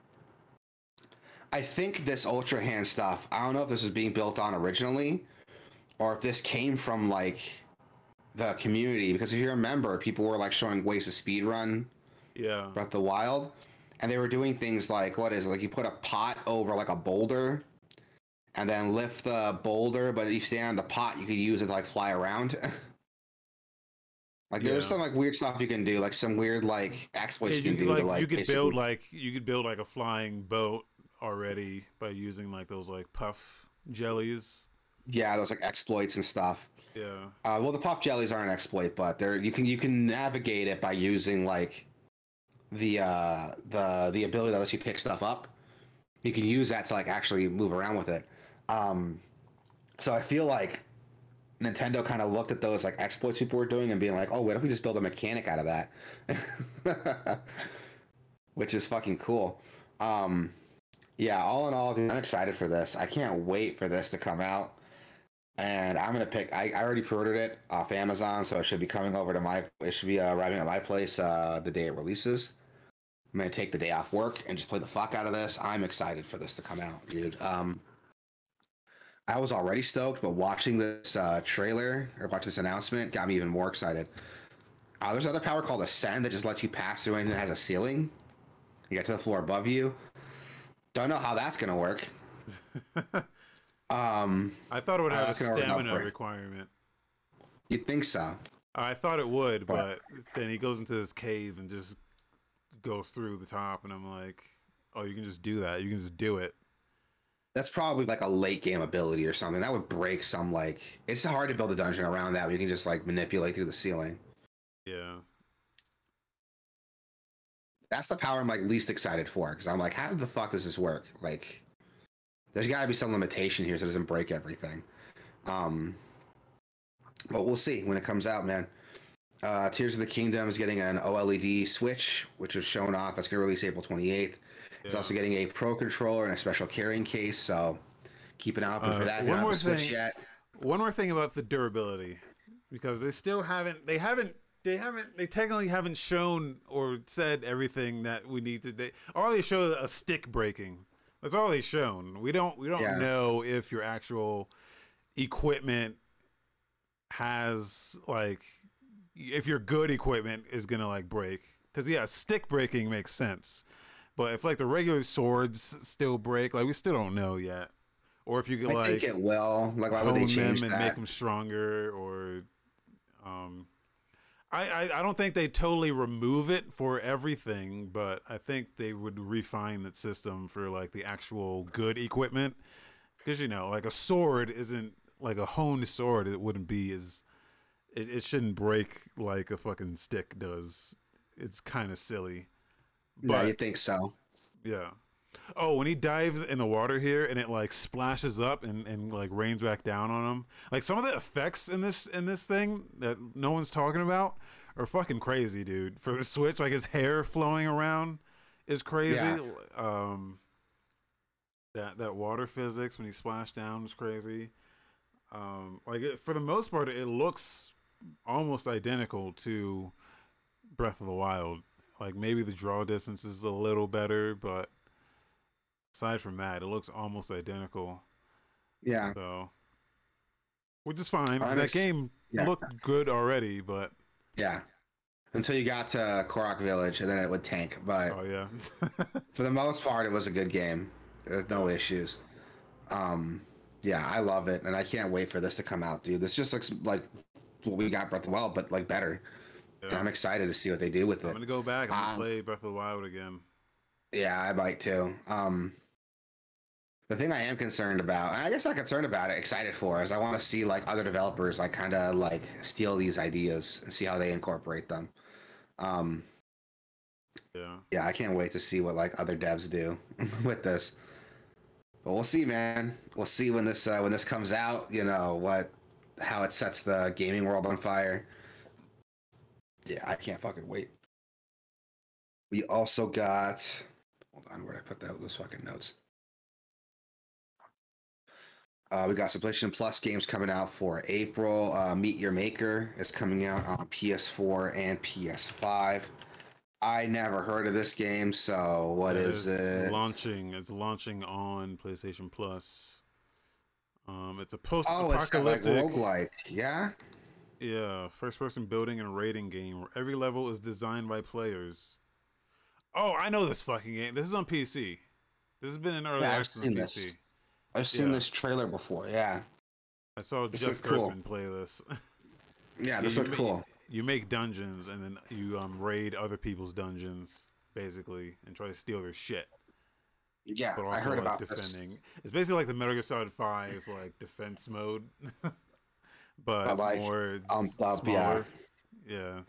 i think this ultra hand stuff i don't know if this was being built on originally or if this came from like the community because if you remember people were like showing ways to speed run Yeah, Breath of the Wild, and they were doing things like what is it? Like you put a pot over like a boulder, and then lift the boulder, but if you stand on the pot, you could use it to like fly around. like Yeah. there's some like weird stuff you can do, like some weird like exploits Yeah, you you can do like, to like you could basically- build like you could build like a flying boat already by using like those like puff jellies. yeah, those like exploits and stuff. Yeah, Uh, well, the puff jellies aren't an exploit, but they're you can you can navigate it by using like the uh, the the ability that lets you pick stuff up. You can use that to like actually move around with it. Um, so I feel like Nintendo kind of looked at those like exploits people were doing and being like, oh, what if we just build a mechanic out of that? Which is fucking cool. Um, yeah, all in all, dude, I'm excited for this. I can't wait for this to come out and I'm gonna pick. I, I already pre-ordered it off Amazon, so it should be coming over to my. It should be uh, arriving at my place uh, the day it releases. I'm gonna take the day off work and just play the fuck out of this. I'm excited for this to come out, dude. Um, I was already stoked, but watching this uh, trailer or watching this announcement got me even more excited. Uh, there's another power called Ascend that just lets you pass through anything that has a ceiling. You get to the floor above you. Don't know how that's gonna work. Um, I thought it would Uh, have a that's gonna work out stamina requirement. you'd think so. I thought it would, But- but then he goes into this cave and just goes through the top, and I'm like, oh, you can just do that. You can just do it. That's probably like a late game ability or something. That would break some like it's hard to build a dungeon around that where you can just like manipulate through the ceiling. Yeah. That's the power I'm like least excited for because I'm like, how the fuck does this work? Like, there's got to be some limitation here so it doesn't break everything. Um, but we'll see when it comes out, man. Uh, Tears of the Kingdom is getting an OLED Switch, which was shown off. That's going to release April 28th. It's also getting a Pro controller and a special carrying case. So keep an eye open Uh, for that. One you don't have more Switch thing. yet. One more thing about the durability, because they still haven't, they haven't, they haven't, they technically haven't shown or said everything that we need to. They all they show a stick breaking. That's all they've shown. We don't, we don't Yeah. know if your actual equipment has like, if your good equipment is gonna like break. Because yeah, stick breaking makes sense, but if like the regular swords still break, like we still don't know yet. Or if you could I like think it will. Like, why would they change them and that? make them stronger or um I, I, I don't think they totally remove it for everything, but I think they would refine that system for like the actual good equipment. Because you know, like a sword isn't like a honed sword. It wouldn't be as it, it shouldn't break like a fucking stick does. It's kind of silly. yeah, But you think so? yeah. Oh, when he dives in the water here and it like splashes up and, and like rains back down on him. Like some of the effects in this in this thing that no one's talking about are fucking crazy, dude. For the Switch, like his hair flowing around is crazy. Yeah. Um that that water physics when he splashed down was crazy. Um like it, for the most part it looks almost identical to Breath of the Wild. Like maybe the draw distance is a little better, but aside from that, it looks almost identical. Yeah, So, which is fine. I'm that game yeah. looked good already, but yeah. Until you got to Korok Village, and then it would tank. But oh yeah, for the most part, it was a good game. There's no issues. Um, yeah, I love it, and I can't wait for this to come out, dude. This just looks like what we got Breath of the Wild, but like better. And. I'm excited to see what they do with it. I'm gonna go back. I'm Um, play Breath of the Wild again. Yeah, I might too. Um, The thing I am concerned about, and I guess not concerned about it, excited for, is I want to see like other developers like kind of like steal these ideas and see how they incorporate them. Um, Yeah. yeah, I can't wait to see what like other devs do with this. But we'll see, man. We'll see when this uh, when this comes out. You know what, how it sets the gaming world on fire. Yeah, I can't fucking wait. We also got. Hold on, where'd I put that? Those fucking notes. Uh, we got some PlayStation Plus games coming out for April. Uh, Meet Your Maker is coming out on PS4 and PS5. I never heard of this game, so what It is it? Launching. It's launching on PlayStation Plus. Um, it's a post Oh, it's like apocalyptic. roguelike. Yeah? Yeah, first person building and raiding game where every level is designed by players. Oh, I know this fucking game. This is on PC. This has been in early Yeah, I've access on seen PC. this. I've seen Yeah. this trailer before. Yeah. I saw This Jeff looked cool. Play this. Yeah, this looked ma- cool. You make dungeons and then you um raid other people's dungeons, basically, and try to steal their shit. Yeah, But I also heard like about this. defending. It's basically like the Metal Gear Solid Five like defense mode, but, But, like, more amped s- yeah. smaller. yeah.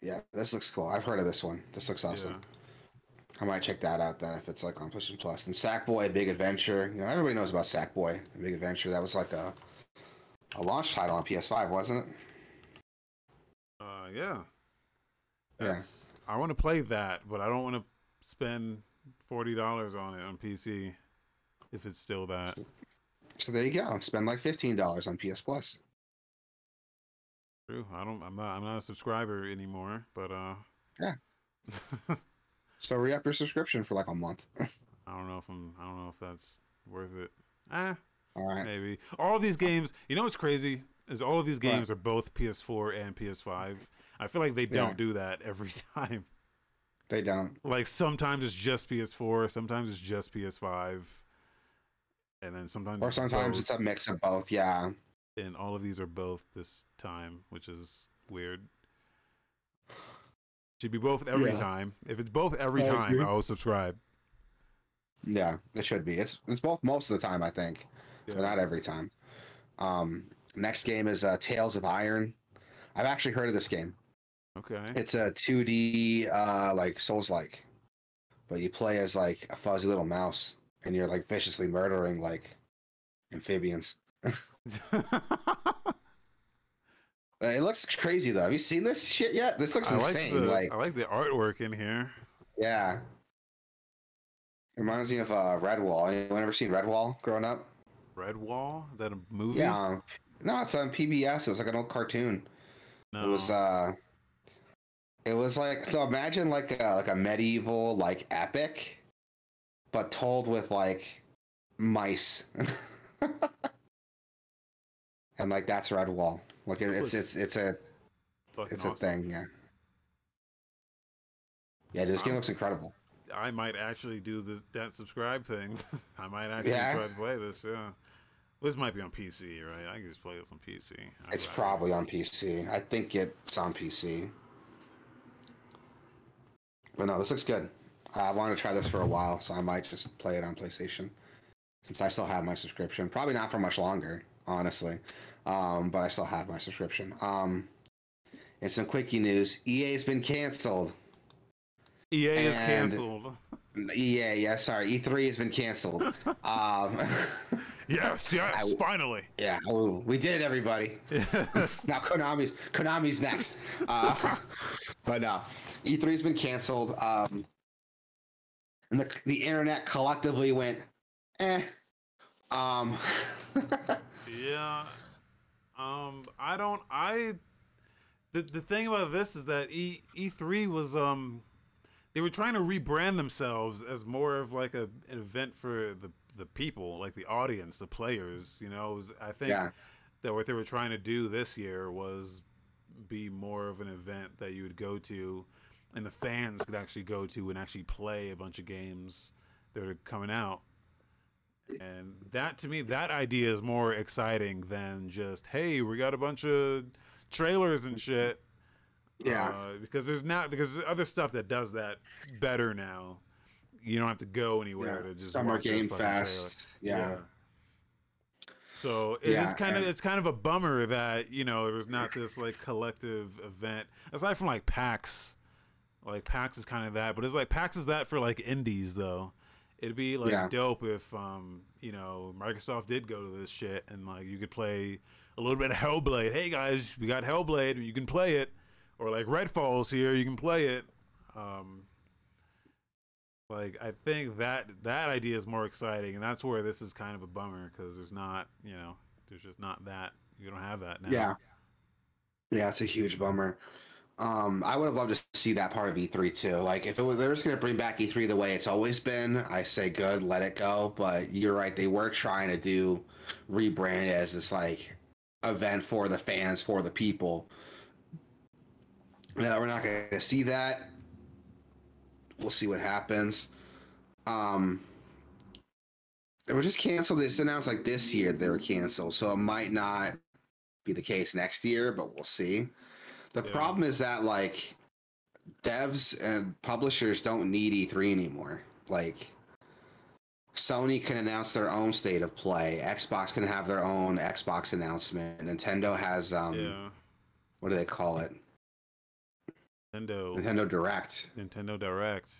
Yeah, this looks cool. I've heard of this one. This looks awesome. Yeah. I might check that out then if it's like on PlayStation Plus. And Sackboy Big Adventure. You know, everybody knows about Sackboy Big Adventure. That was like a a launch title on PS5, wasn't it? Uh, yeah. Yeah. I want to play that, but I don't want to spend forty dollars on it on PC if it's still that. So there you go. Spend like fifteen dollars on PS Plus. True. I don't. I'm not. I'm not a subscriber anymore. But uh. Yeah. So re up your subscription for like a month. I don't know if I'm. I don't know if that's worth it. Ah, All right. maybe. All of these games. You know what's crazy is all of these What? games are both PS4 and PS5. I feel like they don't Yeah. do that every time. They don't. Like sometimes it's just PS4, sometimes it's just PS5, and then sometimes Or sometimes both. it's a mix of both. Yeah. and all of these are both this time, which is weird. Should be both every Yeah. time. If it's both every I time, agree. I'll subscribe. Yeah, it should be. It's it's both most of the time, I think, but not every time. Um, next game is uh, Tails of Iron. I've actually heard of this game. Okay. It's a 2D uh, like Souls like, but you play as like a fuzzy little mouse, and you're like viciously murdering like amphibians. Uh, It looks crazy though. Have you seen this shit yet? This looks I like insane. the like I like the artwork in here. yeah, it reminds me of uh, Redwall. Anyone ever seen Redwall growing up? Redwall? Is that a movie? Yeah. um, No, it's on PBS. It was like an old cartoon. No. It was uh it was like so imagine like a like a medieval like epic but told with like mice. and like that's Redwall. Like it, it's it's it's a it's a awesome. thing, yeah. Yeah, this game Um, looks incredible. I might actually do this that subscribe thing. I might actually Yeah? try to play this. Yeah. This might be on PC, right? I can just play this on PC. I- It's probably on PC. I think it's on PC. But no, this looks good. I wanted to try this for a while, so I might just play it on PlayStation since I still have my subscription. Probably not for much longer, honestly, um, but I still have my subscription. Um, and some quickie news: EA's been canceled. EA is canceled. EA, yeah, sorry, E3 has been canceled. um, yes, yes, I- finally. yeah, we did it, everybody. Yes. now Konami Konami's next. Uh, but no, E3's been canceled. Um, and the the internet collectively went, eh. Um, Yeah. Um I don't I the the thing about this is that E E3 was um they were trying to rebrand themselves as more of like a an event for the the people, like the audience, the players, you know. Was, I think Yeah. that what they were trying to do this year was be more of an event that you would go to and the fans could actually go to and actually play a bunch of games that are coming out. And that to me, that idea is more exciting than just, hey, we got a bunch of trailers and shit. Yeah. Uh, because there's not because there's other stuff that does that better now. You don't have to go anywhere to just Summer Game trailer. Fest. Yeah. So it's Yeah, kind of it's kind of a bummer that you know there's not this like collective event aside from like PAX. Like PAX is kind of that, but it's like PAX is that for like indies though. It'd be like Yeah. dope if um you know Microsoft did go to this shit and like you could play a little bit of Hellblade. Hey guys, we got Hellblade, you can play it, or like Redfall's here, you can play it. Um, like I think that that idea is more exciting, and that's where this is kind of a bummer because there's not, you know, there's just not that. You don't have that now. Yeah. Yeah, it's a huge bummer. Um, I would have loved to see that part of E3 too. Like, if it was, they're just to bring back E3 the way it's always been, I say good, let it go. But you're right, they were trying to do rebrand as this like event for the fans, for the people. Now we're not to see that. We'll see what happens. Um, they were just canceled. They just announced like this year they were canceled, so it might not be the case next year, but we'll see. The Yeah. problem is that like devs and publishers don't need E3 anymore. Like Sony can announce their own state of play. Xbox can have their own Xbox announcement. Nintendo has um yeah. what do they call it? Nintendo, Nintendo Direct. Nintendo Direct.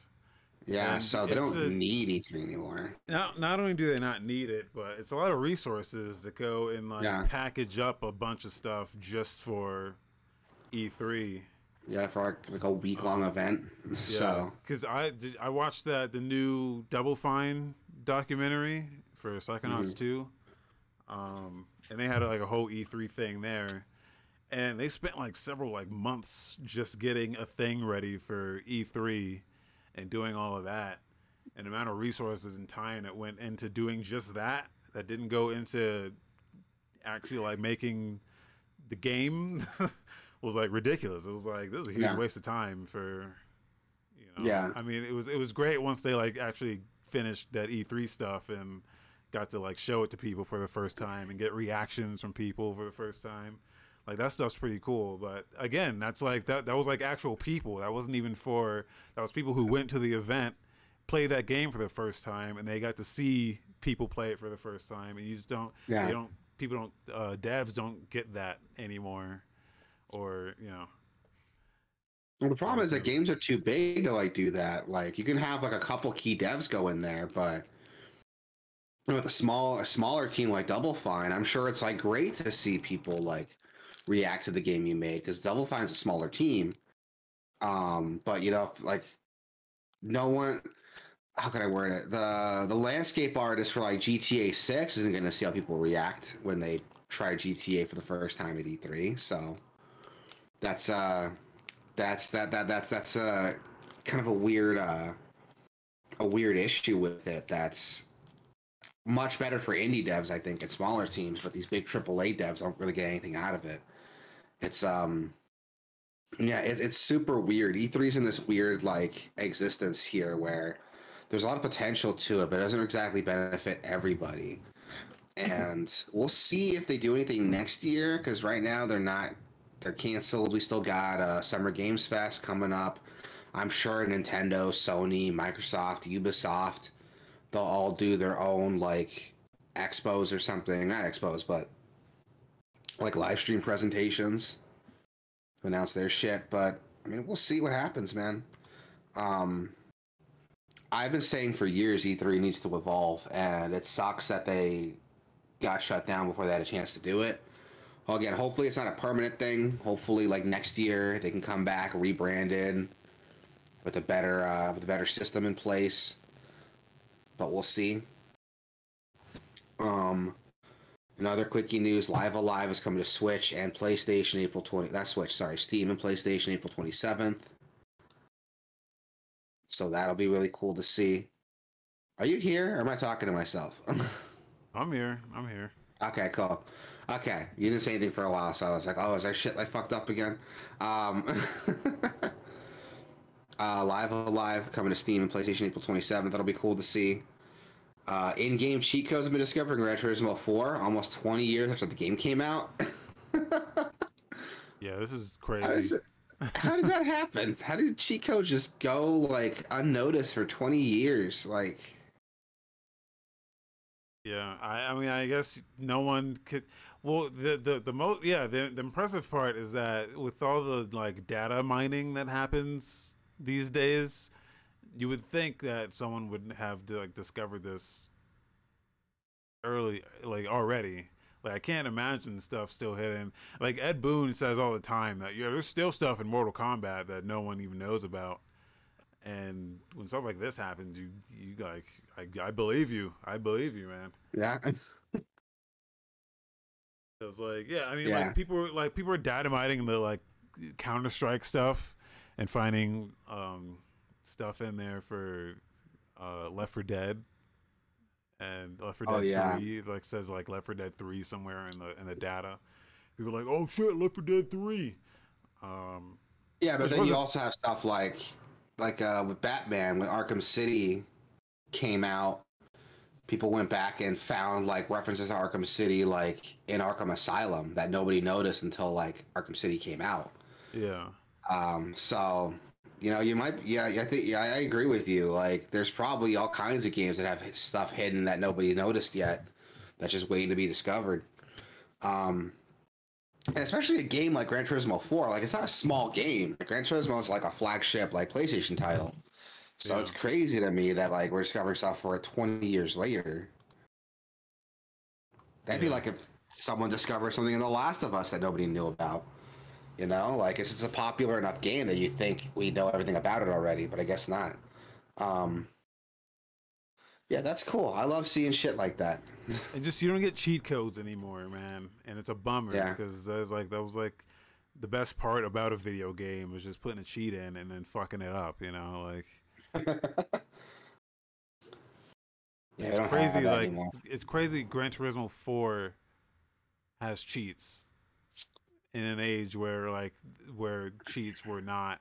Yeah, And so they don't a- need E3 anymore. Not not only do they not need it, but it's a lot of resources to go and like Yeah. package up a bunch of stuff just for E E3. Yeah, for like, like a week long event. Yeah, So because I did, I watched that the new Double Fine documentary for Psychonauts Mhm. two, um, and they had like a whole E three thing there, and they spent like several like months just getting a thing ready for E three, and doing all of that, and the amount of resources and time that went into doing just that that didn't go into actually like making the game was like ridiculous. It was like this is a huge Yeah. waste of time for you know. Yeah. I mean, it was it was great once they like actually finished that E3 stuff and got to like show it to people for the first time and get reactions from people for the first time. Like that stuff's pretty cool, but again, that's like that that was like actual people. That wasn't even for that was people who went to the event, played that game for the first time and they got to see people play it for the first time and you just don't Yeah. they don't people don't uh devs don't get that anymore or, you know. Well, the problem is that games are too big to like do that. Like you can have like a couple key devs go in there, but with a small a smaller team like Double Fine, I'm sure it's like great to see people like react to the game you made because Double Fine's a smaller team. Um, but you know, if, like no one. How can I word it? The the landscape artist for like GTA Six isn't going to see how people react when they try GTA for the first time at E3. So that's uh that's that that that's that's uh kind of a weird uh a weird issue with it that's much better for indie devs i think and smaller teams but these big aaa devs don't really get anything out of it it's um yeah it, it's super weird e3's in this weird like existence here where there's a lot of potential to it but it doesn't exactly benefit everybody and we'll see if they do anything next year because right now they're not they're canceled. We still got uh, Summer Games Fest coming up. I'm sure Nintendo, Sony, Microsoft, Ubisoft, they'll all do their own like expos or something. Not expos, but like live stream presentations to announce their shit. But I mean, we'll see what happens, man. Um, I've been saying for years E3 needs to evolve, and it sucks that they got shut down before they had a chance to do it. Well, again, hopefully it's not a permanent thing. Hopefully, like next year, they can come back rebranded with a better uh, with a better system in place. But we'll see. Um, another quickie news: Live A Live is coming to Switch and PlayStation April twenty. That's Switch, sorry, Steam and PlayStation April twenty seventh. So that'll be really cool to see. Are you here, or am I talking to myself? I'm here. I'm here. Okay, cool. Okay, you didn't say anything for a while, so I was like, "Oh, is our shit like fucked up again?" Um, uh, Live A Live coming to Steam and PlayStation April twenty seventh. That'll be cool to see. Uh, in-game cheat codes have been discovered in Gran Turismo Four, almost twenty years after the game came out. Yeah, this is How crazy. it- How does that happen? How did cheat codes just go like unnoticed for 20 years? Like, Yeah, I, I mean, I guess no one could. Well, the the the most yeah, the the impressive part is that with all the like data mining that happens these days, you would think that someone would have to, like discovered this early, like already. Like I can't imagine stuff still hidden. Like Ed Boon says all the time that yeah, there's still stuff in Mortal Kombat that no one even knows about. And when stuff like this happens, you you like I, I believe you. I believe you, man. yeah. It was like, yeah, I mean, Yeah. like people were like people were data mining the like Counter Strike stuff and finding um stuff in there for uh Left 4 Dead and Left 4 Dead Oh, yeah. 3 like says like Left 4 Dead 3 somewhere in the in the data. People like, oh shit, Left 4 Dead 3. Um, Yeah, but then you also have stuff like, like uh, with Batman, when Arkham City came out, people went back and found like references to Arkham City, like in Arkham Asylum, that nobody noticed until like Arkham City came out. yeah, Um, so you know, you might, yeah, I think, yeah, I agree with you. Like, there's probably all kinds of games that have stuff hidden that nobody noticed yet, that's just waiting to be discovered. Um, and especially a game like Gran Turismo 4, like it's not a small game. Gran Turismo is like a flagship, like PlayStation title. So Yeah. it's crazy to me that like we're discovering stuff for 20 years later. That'd be like if someone discovered something in The Last of Us that nobody knew about. You know, like it's, it's a popular enough game that you think we know everything about it already, but I guess not. Um, yeah, that's cool. I love seeing shit like that. and just you don't get cheat codes anymore, man, and it's a bummer Yeah. because that's like that was like the best part about a video game was just putting a cheat in and then fucking it up, you know, like. Yeah, it's I don't have crazy like anymore. it's crazy gran turismo 4 has cheats in an age where like where cheats were not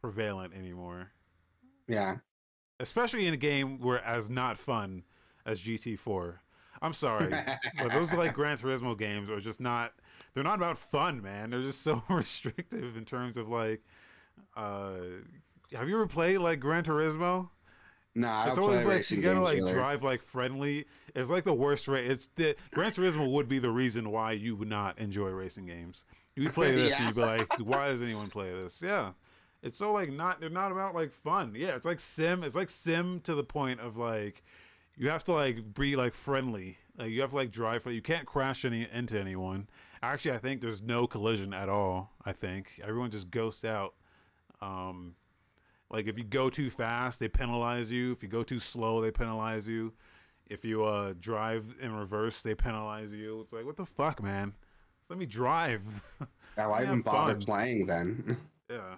prevalent anymore. Yeah. especially in a game where as not fun as gt4 i'm sorry but those like gran turismo games are just not they're not about fun man. They're just so restrictive in terms of like uh have you ever played like gran turismo I it's always like you gotta like drive like friendly. It's like the worst race. It's the Gran Turismo would be the reason why you would not enjoy racing games. You play this and you'd be like, why does anyone play this? Yeah, it's so like not. They're not about like fun. Yeah, it's like sim. It's like sim to the point of like you have to like be like friendly. Like you have to like drive. For, you can't crash any into anyone. Actually, I think there's no collision at all. I think everyone just ghosts out. Um, like if you go too fast, they penalize you. If you go too slow, they penalize you. If you uh drive in reverse, they penalize you. It's like what the fuck, man? Just let me drive. Yeah, why even bother fun. playing then? yeah.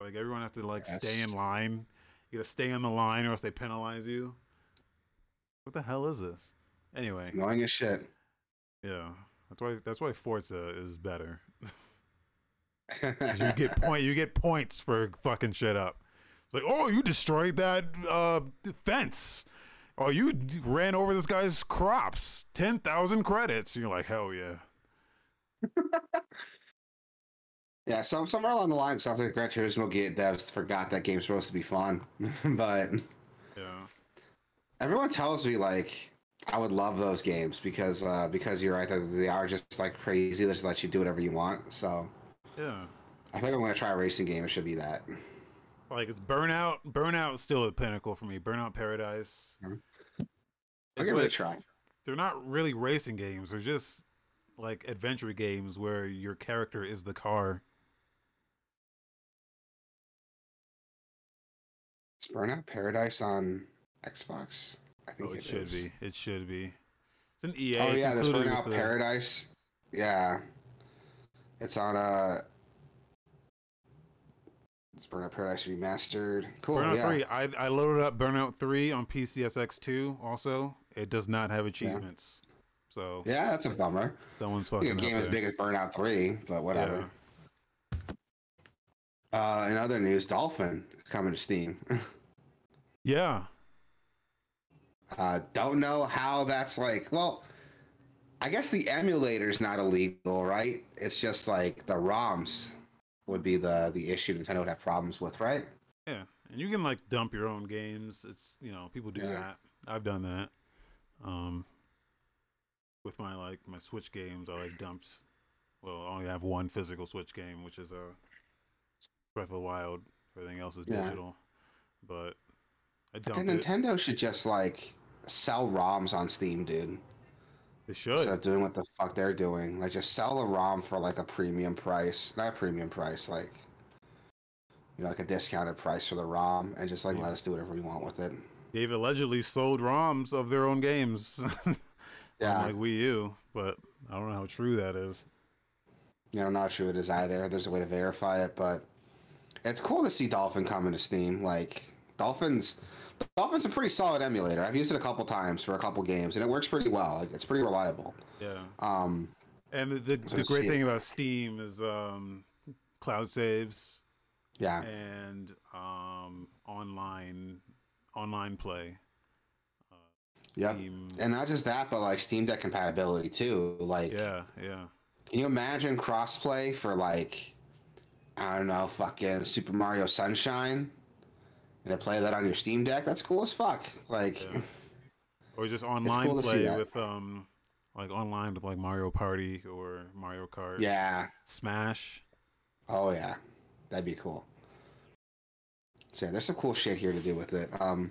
Like everyone has to like stay in line. You gotta stay on the line or else they penalize you. What the hell is this? Anyway, Annoying as shit. yeah. That's why that's why Forza is better. you get point you get points for fucking shit up. It's like, oh, you destroyed that uh, fence. Oh, you ran over this guy's crops. Ten thousand credits. And you're like, hell yeah. yeah, some somewhere along the line, it sounds like Gran Turismo get devs forgot that game's supposed to be fun, but Yeah. everyone tells me like I would love those games because uh, because you're right that they are just like crazy. They just let you do whatever you want. So Yeah. I think I'm gonna try a racing game. It should be that. Like it's Burnout. Burnout is still a pinnacle for me. Burnout Paradise. Mhm. I'll give it a like- try. they're not really racing games. They're just like adventure games where your character is the car. Is Burnout Paradise on Xbox? I think Oh, it it should is. be. It should be. It's an EA. Oh It's yeah, there's Burnout with the- Paradise. Yeah, it's on uh It's Burnout Paradise remastered. Cool. Burnout yeah. 3. I, I loaded up Burnout 3 on PCSX2 also. It does not have achievements. So Yeah, that's a bummer. someone's fucking a game as big as Burnout 3, but whatever. Uh, in other news, Dolphin is coming to Steam. Yeah. uh, don't know how that's like. Well, I guess the emulator's not illegal, right? It's just like the ROMs would be the the issue Nintendo would have problems with, right? Yeah, and you can like dump your own games. It's you know people do Yeah. that. I've done that. Um, with my like my Switch games, I like dumped. Well, I only have one physical Switch game, which is uh, Breath of the Wild. Everything else is Yeah. digital, but I dumped it. Nintendo should just like sell ROMs on Steam, dude. They should. Instead of doing what the fuck they're doing. Like just sell a ROM for like a premium price. Not a premium price, like you know, like a discounted price for the ROM and just like Yeah. let us do whatever we want with it. They've allegedly sold ROMs of their own games, Yeah. like Wii U, but I don't know how true that is. You know, I'm not sure it is either. There's a way to verify it, but it's cool to see Dolphin coming to Steam. Like Dolphin's Dolphin's a pretty solid emulator. I've used it a couple times for a couple games and it works pretty well. Like it's pretty reliable. Yeah. Um And the, the, So the great thing about Steam is um, cloud saves yeah. and um, online online play. Uh. Steam, And not just that, but like Steam Deck compatibility too. Like yeah, yeah, Can you imagine crossplay for like I don't know, fucking Super Mario Sunshine? And to play that on your Steam Deck? That's cool as fuck. Like Yeah. or just online cool play with um, like online with like Mario Party or Mario Kart. yeah. Smash. Oh yeah. That'd be cool. So yeah, there's some cool shit here to do with it. Um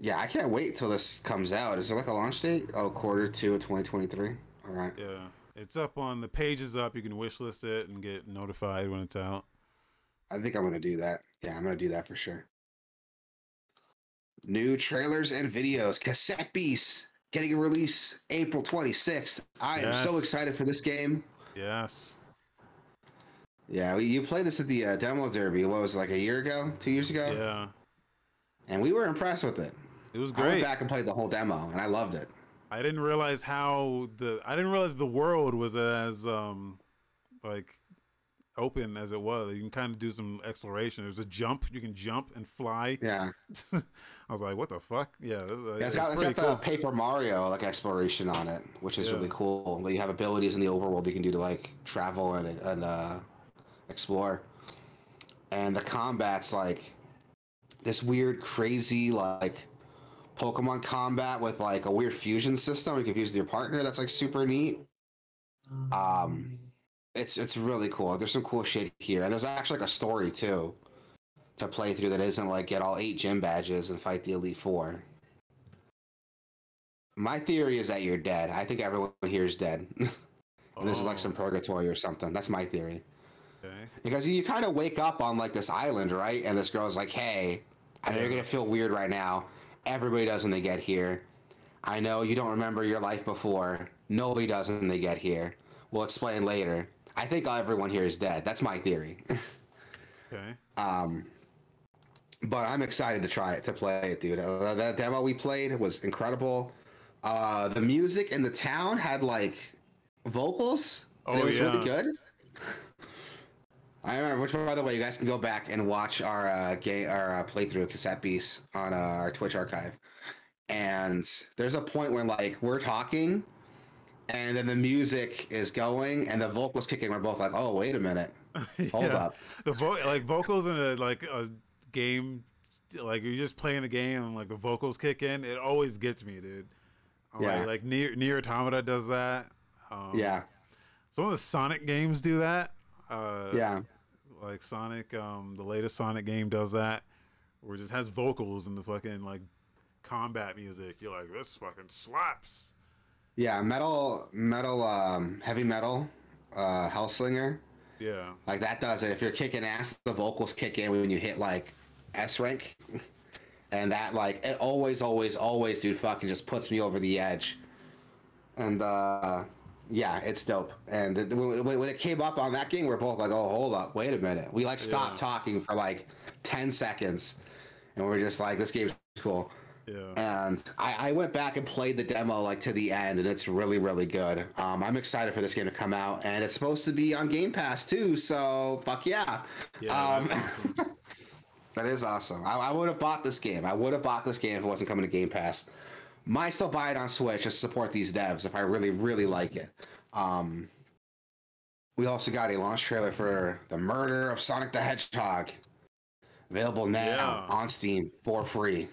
yeah, I can't wait till this comes out. Is there like a launch date? Oh, quarter two of 2023. All right. Yeah, it's up on the page is up. You can wishlist it and get notified when it's out. I think I'm gonna do that. Yeah, I'm gonna do that for sure. New trailers and videos. Cassette Beast getting a release April 26th. I am so excited for this game. Yes. Yeah, we, you played this at the uh, demo derby. What was it, like a year ago, two years ago? Yeah. And we were impressed with it. It was great. I went back and played the whole demo, and I loved it. I didn't realize how the I didn't realize the world was as um like open as it was. You can kind of do some exploration. There's a jump. You can jump and fly. Yeah, I was like, what the fuck? Yeah, this, yeah it's got, it's pretty got cool. the Paper Mario like exploration on it, which is Yeah. really cool. Like, you have abilities in the overworld you can do to like travel and and uh, explore, and the combat's like this weird, crazy like Pokemon combat with like a weird fusion system. You can fuse with your partner. That's like super neat. Um, it's it's really cool. There's some cool shit here, and there's actually like a story too to play through that isn't like get all eight gym badges and fight the Elite Four. My theory is that you're dead. I think everyone here is dead. and this is like Oh, some purgatory or something. That's my theory. okay. Because you, kind of wake up on like this island, right? And this girl's like, "Hey, I know you're gonna feel weird right now. Everybody does when they get here. I know you don't remember your life before. Nobody does when they get here. We'll explain later. I think everyone here is dead. That's my theory. Okay. um, but I'm excited to try it to play it, dude. Uh, that demo we played was incredible. Uh, the music in the town had like vocals. and Oh, it was really good. I remember. Which, by the way, you guys can go back and watch our uh, game, our uh, playthrough of Cassette Beast on uh, our Twitch archive. And there's a point when like we're talking, and then the music is going, and the vocals kicking. We're both like, "Oh, wait a minute, hold Yeah. up." The vo- like vocals in a like a game, like you're just playing the game and like the vocals kick in. It always gets me, dude. I'm Yeah. Like, like NieR NieR Automata does that. Um, Yeah, Some of the Sonic games do that. Uh, yeah. Like Sonic, um, the latest Sonic game does that, where it just has vocals and the fucking like combat music. You're like, this fucking slaps. Yeah, metal, metal, um, heavy metal, uh, Hellsinger, Yeah. like that does it. If you're kicking ass, the vocals kick in when you hit like S rank, and that like it always, always, always, dude, fucking just puts me over the edge. And uh, yeah, it's dope. And it, when, when it came up on that game, we're both like, oh, hold up, wait a minute. We like stopped Yeah. talking for like ten seconds, and we're just like, this game's cool. Yeah. and I, I went back and played the demo like to the end and it's really really good um, i'm excited for this game to come out and it's supposed to be on game pass too so fuck yeah Yeah. Um, awesome. that is awesome i, I would have bought this game i would have bought this game if it wasn't coming to game pass Might still buy it on Switch just to support these devs if I really, really like it. Um, we also got a launch trailer for The Murder of Sonic the Hedgehog. Available now Yeah. on Steam for free.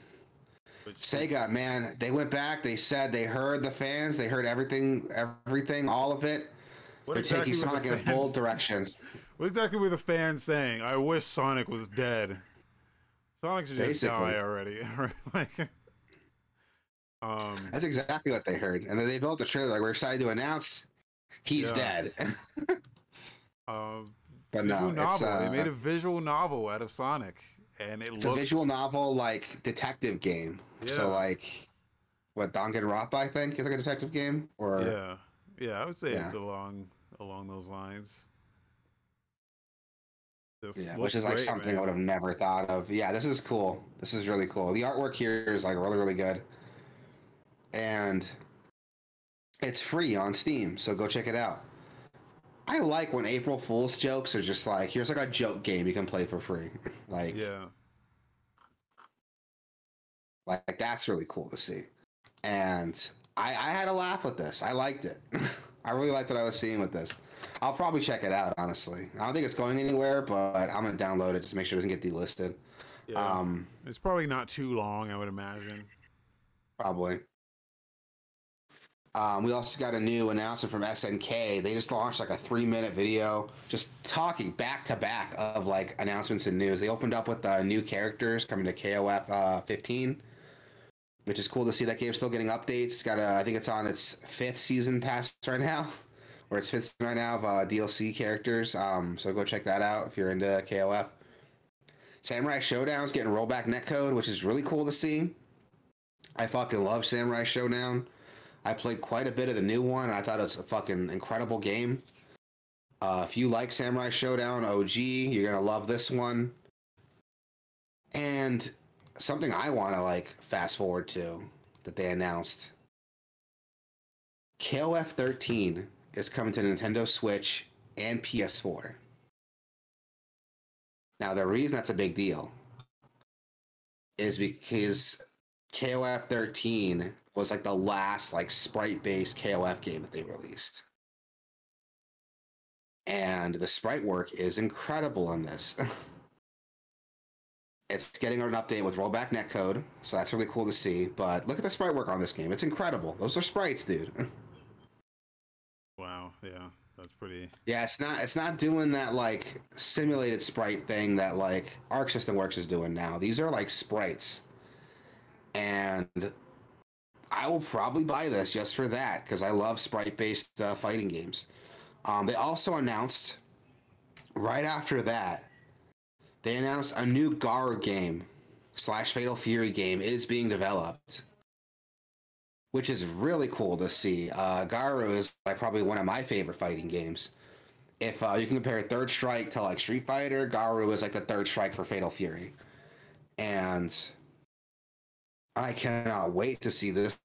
Which- Sega, man, they went back. They said they heard the fans. They heard everything, everything, all of it. what They're exactly taking Sonic in a bold direction. What exactly were the fans saying? I wish Sonic was dead. Sonic should just Basically. die already. like, um, That's exactly what they heard. And then they built the trailer. Like, we're excited to announce he's Yeah. dead. um, but no, it's, novel. uh, they made a visual novel out of Sonic, and it it's looks a visual novel, like detective game. Yeah. So, like, what Danganronpa, I think, is like a detective game? Or Yeah, yeah, I would say Yeah. it's along along those lines. This Yeah, which is like great, something I would have never thought of. Yeah, this is cool. This is really cool. The artwork here is like really, really good. And it's free on Steam, so go check it out. I like when April Fool's jokes are just like, here's like a joke game you can play for free. like, Yeah, like that's really cool to see. And I, I had a laugh with this. I liked it. I really liked what I was seeing with this. I'll probably check it out, honestly. I don't think it's going anywhere, but I'm gonna download it just to make sure it doesn't get delisted. yeah. Um, it's probably not too long, I would imagine. Probably. Um, we also got a new announcement from SNK. They just launched like a three minute video just talking back to back of like announcements and news. They opened up with uh, new characters coming to KOF uh, 15, which is cool to see that game's still getting updates. It's got a, I think it's on its fifth season pass right now, or its fifth right now of uh, DLC characters. Um, so go check that out if you're into KOF. Samurai Showdown's getting rollback netcode, which is really cool to see. I fucking love Samurai Showdown. I played quite a bit of the new one. I thought it was a fucking incredible game. Uh, if you like Samurai Showdown OG, you're gonna love this one. And something I want to like fast forward to that they announced. KOF 13 is coming to Nintendo Switch and PS4. Now, the reason that's a big deal is because KOF 13 was like the last like sprite-based KOF game that they released. And the sprite work is incredible in this. it's getting an update with rollback netcode, so that's really cool to see. But look at the sprite work on this game. It's incredible. Those are sprites, dude. Wow, yeah, that's pretty. Yeah, it's not it's not doing that like simulated sprite thing that like Arc System Works is doing now. These are like sprites. And I will probably buy this just for that because I love sprite-based uh, fighting games. Um, they also announced right after that they announced a new Garou game slash Fatal Fury game is being developed which is really cool to see. Uh, Garou is like probably one of my favorite fighting games. If uh, you can compare Third Strike to like Street Fighter, Garu is like the Third Strike for Fatal Fury, and I cannot wait to see this.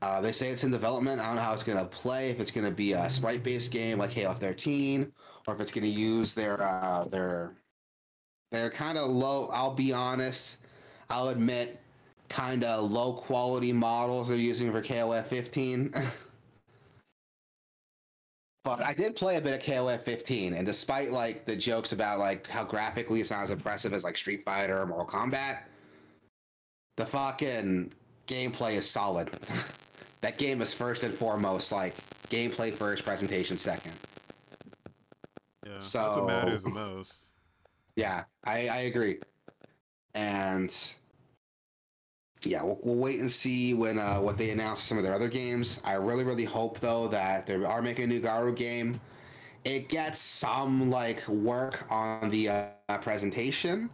Uh, they say it's in development. I don't know how it's gonna play. If it's gonna be a sprite-based game like Halo 13, or if it's gonna use their uh, their their kind of low. I'll be honest. I'll admit kind of low quality models they're using for KOF 15. but I did play a bit of KOF 15, and despite like the jokes about like how graphically it's not as impressive as like Street Fighter or Mortal Kombat, the fucking gameplay is solid. that game is first and foremost like gameplay first, presentation second. Yeah, that's So- what matters the most. Yeah, I, I agree. And yeah, we'll, we'll wait and see when uh, what they announce some of their other games. I really, really hope though that they are making a new Garou game. It gets some like work on the uh, presentation,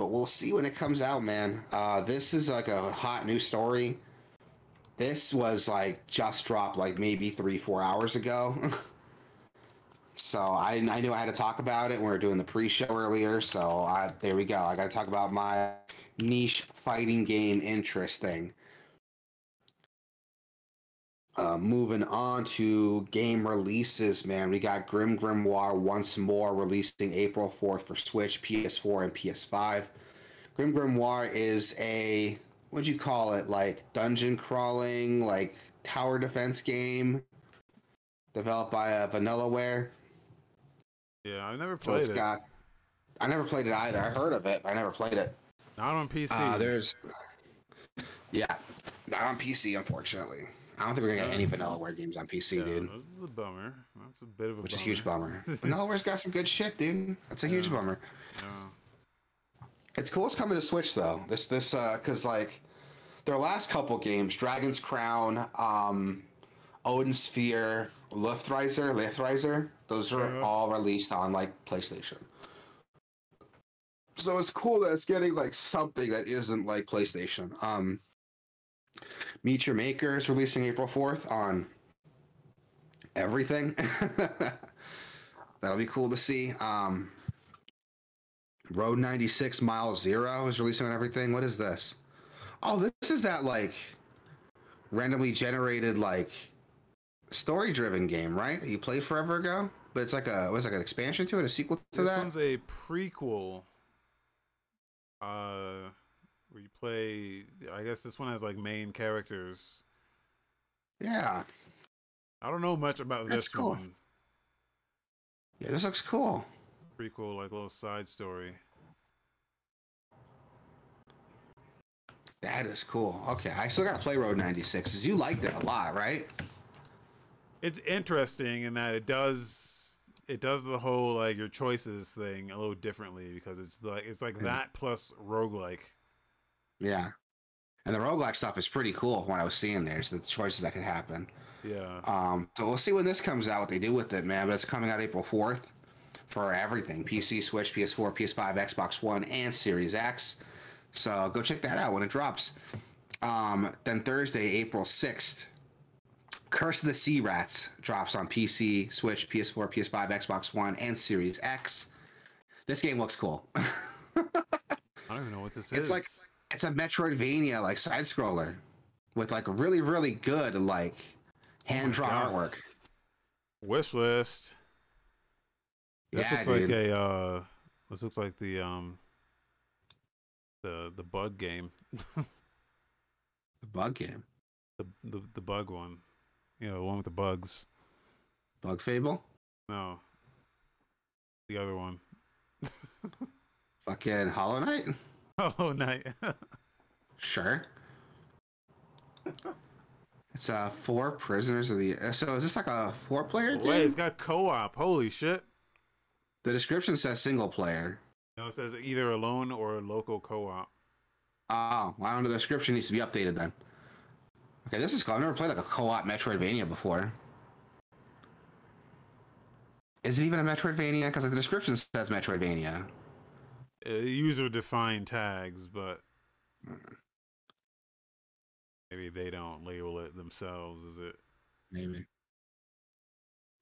but we'll see when it comes out, man. Uh, this is like a hot new story. This was like just dropped like maybe three, four hours ago. So I, I knew I had to talk about it we were doing the pre-show earlier. So I, there we go. I got to talk about my niche fighting game interest thing. Uh, moving on to game releases, man. We got Grim Grimoire once more releasing April 4th for Switch, PS4, and PS5. Grim Grimoire is a what'd you call it? Like dungeon crawling, like tower defense game, developed by uh, Vanillaware. Yeah, I never So played it's it. got. I never played it either. I heard of it, but I never played it. Not on PC. Uh, there's. Yeah, not on PC, unfortunately. I don't think we're gonna get any Vanillaware games on PC, yeah, dude. this is a bummer. That's a bit of a Which is a huge bummer. Vanillaware's got some good shit, dude. That's a huge bummer. Yeah. It's cool. It's coming to Switch though. This this uh, cause like their last couple games, Dragon's Crown, um, Odin Sphere, Liftriser, Lithriser, those are Uh-huh. all released on like PlayStation. So it's cool that it's getting like something that isn't like PlayStation. Um, Meet Your Maker is releasing April fourth on everything. That'll be cool to see. Um, Road 96 Mile Zero is releasing on everything. What is this? Oh, this is that like randomly generated like story driven game, right? That you played forever ago? But it's like a was like an expansion to it, a sequel to this that? This one's a prequel. Uh, where you play. I guess this one has like main characters. Yeah. I don't know much about That's this cool. one. Yeah, this looks cool. Pretty cool, like little side story. That is cool. Okay, I still gotta play Road 96 because you liked it a lot, right? It's interesting in that it does it does the whole like your choices thing a little differently because it's like it's like that plus roguelike. Yeah. And the roguelike stuff is pretty cool what I was seeing there. So the choices that could happen. Yeah. Um, so we'll see when this comes out, what they do with it, man. But it's coming out April 4th for everything PC, Switch, PS4, PS5, Xbox One, and Series X. So go check that out when it drops. Um, then Thursday, April 6th, Curse of the Sea Rats drops on PC, Switch, PS4, PS5, Xbox One, and Series X. This game looks cool. I don't even know what this is. It's like it's a Metroidvania like side scroller with like really really good like hand drawn God. artwork. wish list. This Yeah, looks like a uh this looks like the um the the bug game. The bug game, the, the the bug one. You know, the one with the bugs. Bug Fable, No. The other one. fucking Hollow Knight. Oh night. Sure. It's uh four prisoners of the. So is this like a four player game? Wait, it's got co-op. Holy shit. The description says single player. No, it says either alone or local co-op. Oh, well, I don't know. The description needs to be updated then. Okay, this is cool. I've never played like a co-op Metroidvania before. Is it even a Metroidvania? Because like, the description says Metroidvania. Uh, user defined tags, but maybe they don't label it themselves, is it? Maybe.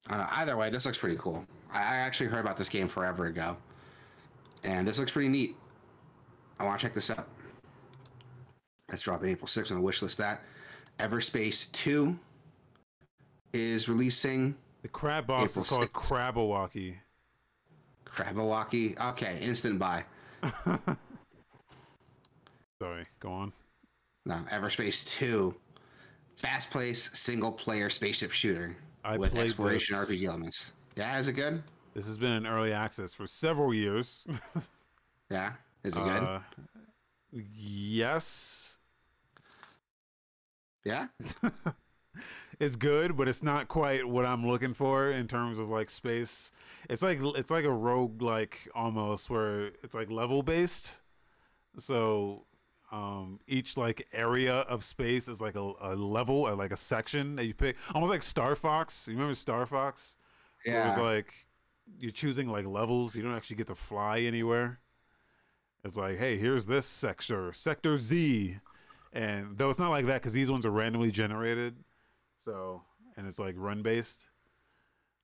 I don't know. Either way, this looks pretty cool. I I actually heard about this game forever ago, and this looks pretty neat. I want to check this out. Let's drop April 6th on the wish list. That Everspace 2 is releasing. The crab boss April is called 6th. Crabawaki. Crabawaki. Okay, instant buy. Sorry, go on. No, Everspace 2. Fast place, single player spaceship shooter I with exploration this. RPG elements. Yeah, is it good? This has been in early access for several years. Yeah. Is it good? Uh, yes. yeah? it's good, but it's not quite what I'm looking for in terms of like space. It's like it's like a rogue like almost where it's like level based. So um each like area of space is like a, a level or like a section that you pick almost like Star Fox. You remember Star Fox? Where it was like you're choosing like levels, you don't actually get to fly anywhere. It's like, hey, here's this sector, sector Z, and though it's not like that because these ones are randomly generated, so and it's like run based,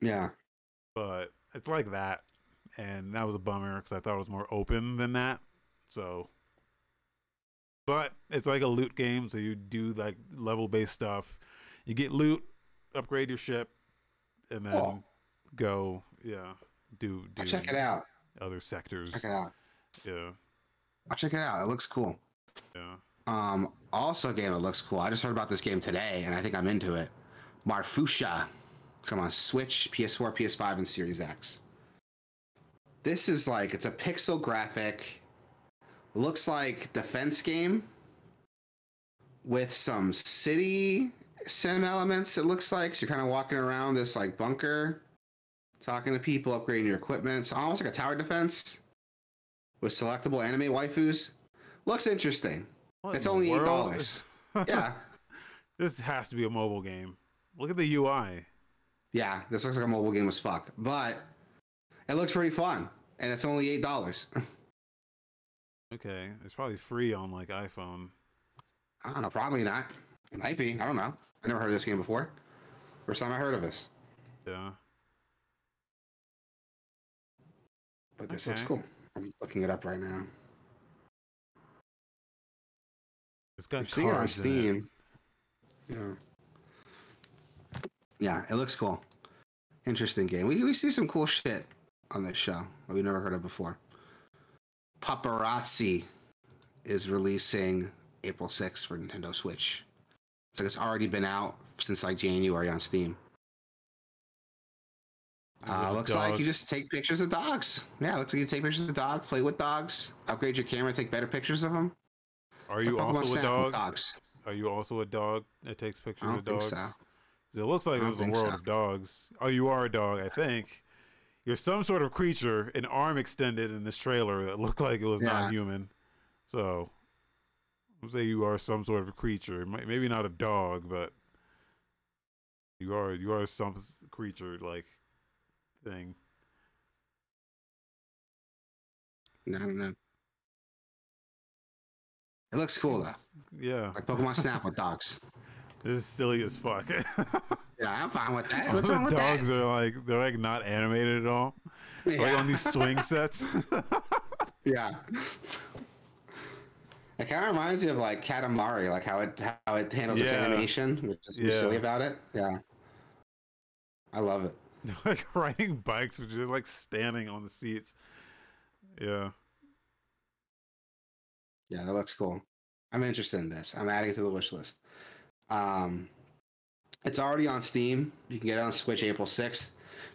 yeah. but it's like that, and that was a bummer because I thought it was more open than that. So, but it's like a loot game, so you do like level based stuff. You get loot, upgrade your ship, and then Oh. go, yeah, do do I'll check it out. other sectors. Check it out. Yeah, I'll check it out. It looks cool. yeah. Um, also a game that looks cool. I just heard about this game today, and I think I'm into it. Marfusha. Come on, Switch, PS4, PS5, and Series X. This is like it's a pixel graphic. Looks like defense game with some city sim elements. It looks like so you're kind of walking around this like bunker, talking to people, upgrading your equipment. It's almost like a tower defense with selectable anime waifus. Looks interesting. What It's only eight dollars. Yeah, this has to be a mobile game. Look at the UI. yeah. This looks like a mobile game as fuck, but it looks pretty fun, and it's only eight dollars. Okay, it's probably free on like iPhone. I don't know. Probably not. It might be. I don't know. I never heard of this game before. First time I heard of this. Yeah. But this looks cool. I'm looking it up right now. It's got I'm seeing it on Steam. Yeah. Yeah, it looks cool. Interesting game. We, we see some cool shit on this show that we've never heard of before. Pupperazzi is releasing April 6th for Nintendo Switch. It's like it's already been out since like January on Steam. It Uh, looks like you just take pictures of dogs. Yeah, looks like you take pictures of dogs, play with dogs, upgrade your camera, take better pictures of them. Are you also a dog? Dogs. Are you also a dog that takes pictures of think dogs? so. It looks like this a world so. of dogs. Oh, you are a dog, I think. You're some sort of creature, an arm extended in this trailer that looked like it was Yeah. not human. So, I'm say you are some sort of creature. Maybe not a dog, but you are you are some creature like thing. I don't know. It looks cool though. Yeah, Like Pokemon Snap with dogs. this is silly as fuck. Yeah, I'm fine with that. All What's the wrong with dogs are like they're like not animated at all. that? Like on these swing sets. yeah. It kind of reminds me of like Katamari, like how it how it handles its animation, which is Yeah. silly about it. Yeah. I love it. Like riding bikes, which is like standing on the seats. Yeah. Yeah, that looks cool. I'm interested in this. I'm adding it to the wish list. Um, it's already on Steam. You can get it on Switch April 6th.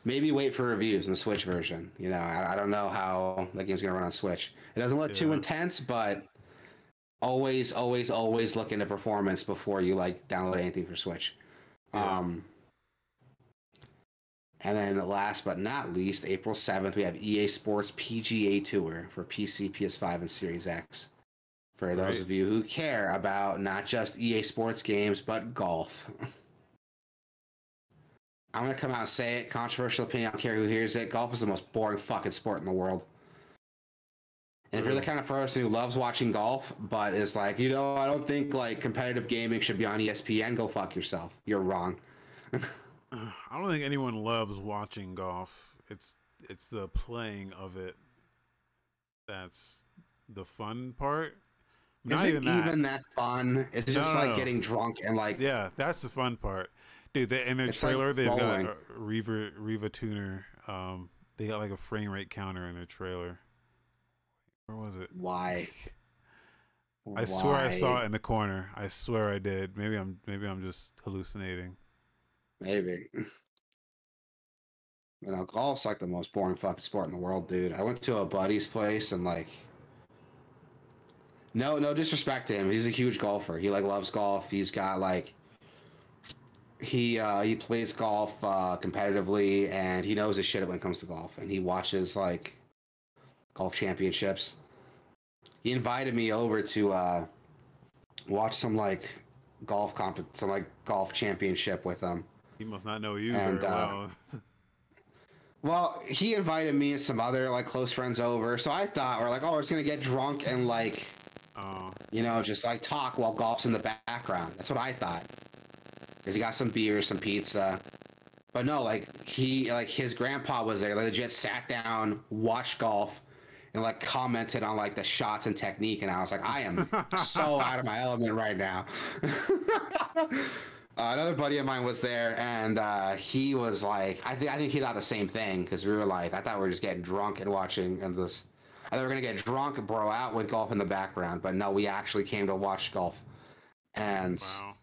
Maybe wait for reviews in the Switch version. You know, I, I don't know how the game's gonna run on Switch. It doesn't look too intense, but always, always, always look into performance before you like download anything for Switch. Yeah. Um, and then last but not least, April 7th, we have EA Sports PGA Tour for PC, PS5, and Series X. For those Right. of you who care about not just EA Sports games, but golf. I'm going to come out and say it. Controversial opinion. I don't care who hears it. Golf is the most boring fucking sport in the world. And if you're the kind of person who loves watching golf, but is like, you know, I don't think like competitive gaming should be on ESPN, go fuck yourself. You're wrong. I don't think anyone loves watching golf. It's it's the playing of it that's the fun part. Not Is it even that. even that fun? It's No, just no, like no. getting drunk and like Yeah, that's the fun part, dude. They, in their It's like trailer, they've got a Riva RivaTuner. Um, they got like a frame rate counter in their trailer. Where was it? why? I swear I saw it in the corner. I swear I did. Maybe I'm maybe I'm just hallucinating. Maybe. You know, golf's like the most boring fucking sport in the world, dude. I went to a buddy's place and like No, no disrespect to him. He's a huge golfer. He like loves golf. He's got like he uh he plays golf uh competitively and he knows his shit when it comes to golf and he watches like golf championships. He invited me over to uh watch some like golf comp some like golf championship with him. He must not know you And, uh, well. Well, he invited me and some other like close friends over, so I thought we're like, oh, we're just gonna get drunk and like, oh, you know, just like talk while golf's in the background. That's what I thought. Cause he got some beer, some pizza, but no, like he, like his grandpa was there, like, legit sat down, watched golf, and like commented on like the shots and technique, and I was like, I am so out of my element right now. Uh, another buddy of mine was there, and uh, he was like, I think I think he thought the same thing because we were like, I thought we were just getting drunk and watching and this I thought we were gonna get drunk, bro out with golf in the background, but no, we actually came to watch golf. And Wow.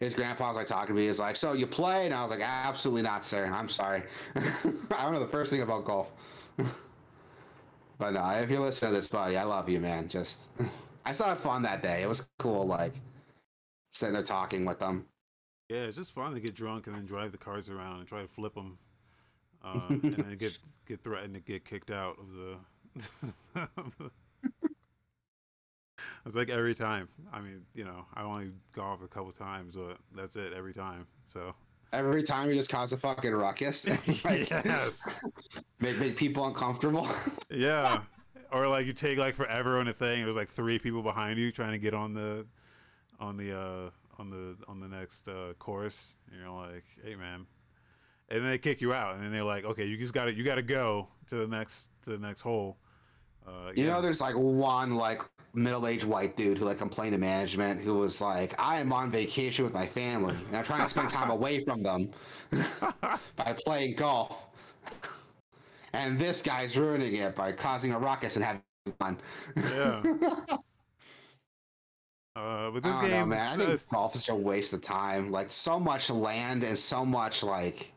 his grandpa was like talking to me. He's like, "So you play?" And I was like, "Absolutely not, sir. I'm sorry. I don't know the first thing about golf." but no, if you listen to this, buddy, I love you, man. Just, I still had fun that day. It was cool, like sitting there talking with them. Yeah, it's just fun to get drunk and then drive the cars around and try to flip them, uh, and then get get threatened to get kicked out of the. it's like every time. I mean, you know, I only golf a couple times, but that's it every time. So Every time you just cause a fucking ruckus, like, yes, make, make people uncomfortable. yeah. Or like you take like forever on a thing. There's like three people behind you trying to get on the, on the uh on the on the next uh course. And you're like, hey man, and then they kick you out, and then they're like, okay, you just got to you got to go to the next to the next hole. Uh, You yeah. know, there's like one like middle-aged white dude who like complained to management who was like, "I am on vacation with my family and I'm trying to spend time away from them by playing golf." And this guy's ruining it by causing a ruckus and having fun. yeah. Uh, but this I don't know, game, man. I think golf is a waste of time. Like so much land and so much like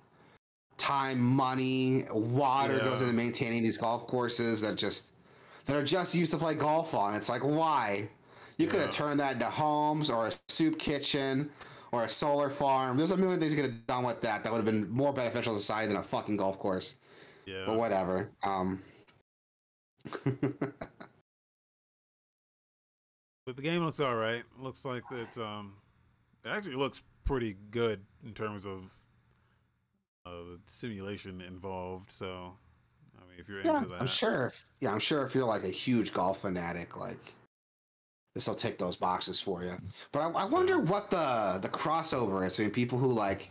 time, money, water goes into maintaining these golf courses that just that are just used to play golf on. It's like why? You could have turned that into homes or a soup kitchen or a solar farm. There's a million things you could have done with that that would have been more beneficial to society than a fucking golf course. yeah. But whatever. Um But the game looks all right. Looks like it's um, it actually looks pretty good in terms of uh, the simulation involved. So, if you're Yeah, into that, I'm sure. If, yeah, I'm sure if you're like a huge golf fanatic, like this will tick those boxes for you. But I, I wonder what the the crossover is between people who like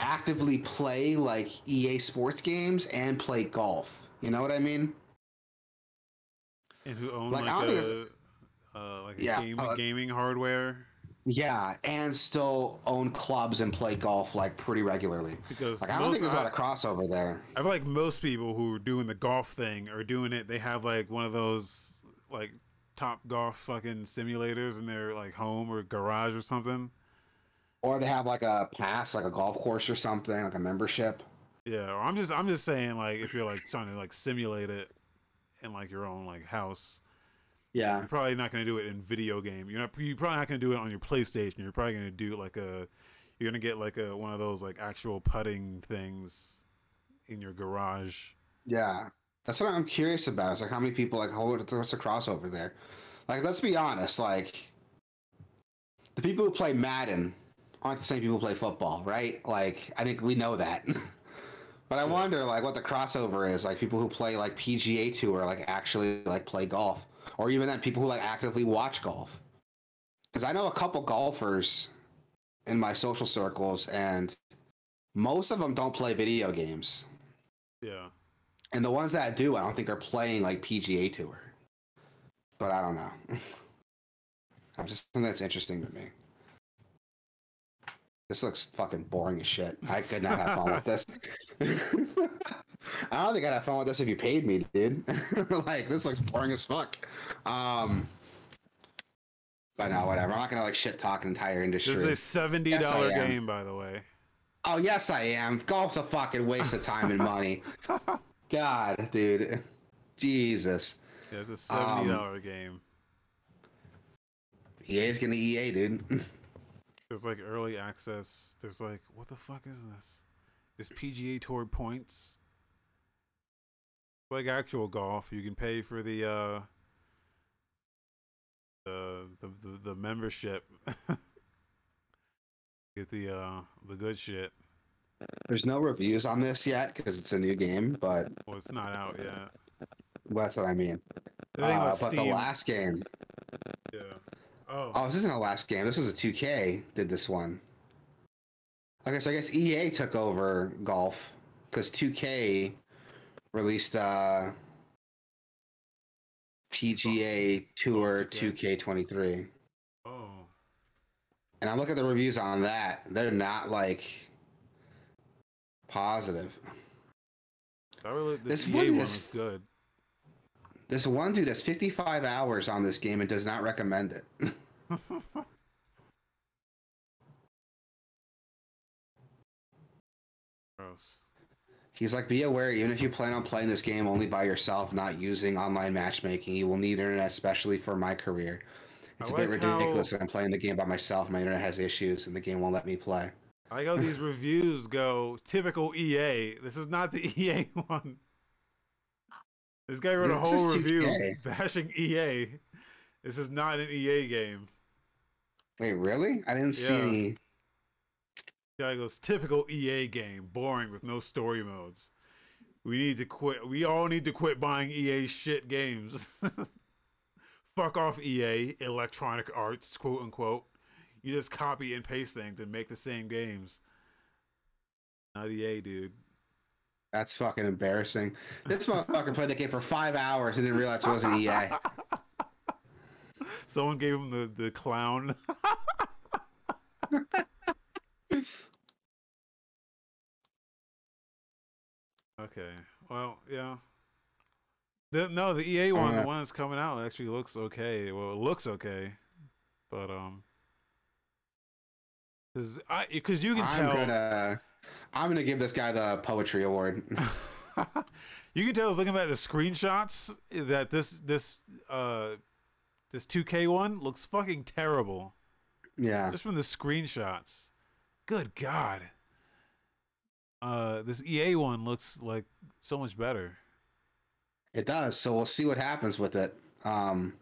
actively play like EA Sports games and play golf. You know what I mean? and who own like, like, a uh, like a Yeah, game, uh, gaming hardware Yeah, and still own clubs and play golf like pretty regularly. because Like I don't most, think there's a lot of crossover there. I feel like most people who are doing the golf thing are doing it. They have like one of those like top golf fucking simulators in their like home or garage or something. Or they have like a pass, like a golf course or something, like a membership. Yeah, or I'm just I'm just saying like if you're like trying to like simulate it in like your own like house, Yeah. you're probably not gonna do it in video game. You're not you're probably not gonna do it on your PlayStation. You're probably gonna do like a you're gonna get like a one of those like actual putting things in your garage. Yeah, that's what I'm curious about. It's like how many people like what- what's the crossover there? Like, let's be honest. Like, the people who play Madden aren't the same people who play football, right? Like, I think we know that. but I wonder like what the crossover is. Like people who play like PGA Tour, like actually like play golf, or even then people who like actively watch golf. Because I know a couple golfers in my social circles, and most of them don't play video games. Yeah. And the ones that do, I don't think are playing like PGA Tour. But I don't know. I'm just something that's interesting to me. This looks fucking boring as shit. I could not have fun with this. I don't think I'd have fun with this if you paid me, dude. like this looks boring as fuck. Um, but no, whatever. I'm not gonna like shit talk an entire industry. This is a seventy Yes, dollar am. game, by the way. Oh yes, I am. Golf's a fucking waste of time and money. God, dude. Jesus. Yeah, it's a Um, seventy dollar game. EA's gonna EA, dude. There's like early access. There's like what the fuck is this? This PGA Tour points. Like actual golf, you can pay for the uh the the the, the membership. Get the uh the good shit. There's no reviews on this yet because it's a new game, but Well, it's not out yet. that's what I mean. Uh, but the last game. yeah. Oh, Oh, this isn't a last game. This was a 2K. Did this one? Okay, so I guess EA took over golf because 2K released uh PGA Tour 2K. 2K23. oh, And I look at the reviews on that; they're not like positive. I really this This EA one was good. this one dude has 55 hours on this game and does not recommend it. Gross. He's like, be aware, even if you plan on playing this game only by yourself, not using online matchmaking, you will need internet, especially for my career. It's I a bit like ridiculous how- that I'm playing the game by myself. My internet has issues, and the game won't let me play. I like how these reviews go typical EA. This is not the EA one. This guy wrote a whole review 2K. bashing EA. This is not an EA game. Wait, really? I didn't see Yeah. any. Guy goes typical EA game, boring with no story modes. We need to quit. We all need to quit buying EA shit games. Fuck off EA, Electronic Arts, quote unquote. You just copy and paste things and make the same games. Not EA, dude. That's fucking embarrassing. This motherfucker played the game for five hours and didn't realize it wasn't EA. Someone gave him the, the clown. okay. Well, yeah. The, no, the EA one, the Uh, one that's coming out, actually looks okay. Well, it looks okay, but um, because I because you can I'm tell gonna, I'm gonna give this guy the poetry award. you can tell looking at the screenshots that this this uh this 2K one looks fucking terrible. yeah, just from the screenshots. Good God. Uh, this EA one looks like so much better. it does. So we'll see what happens with it. Um,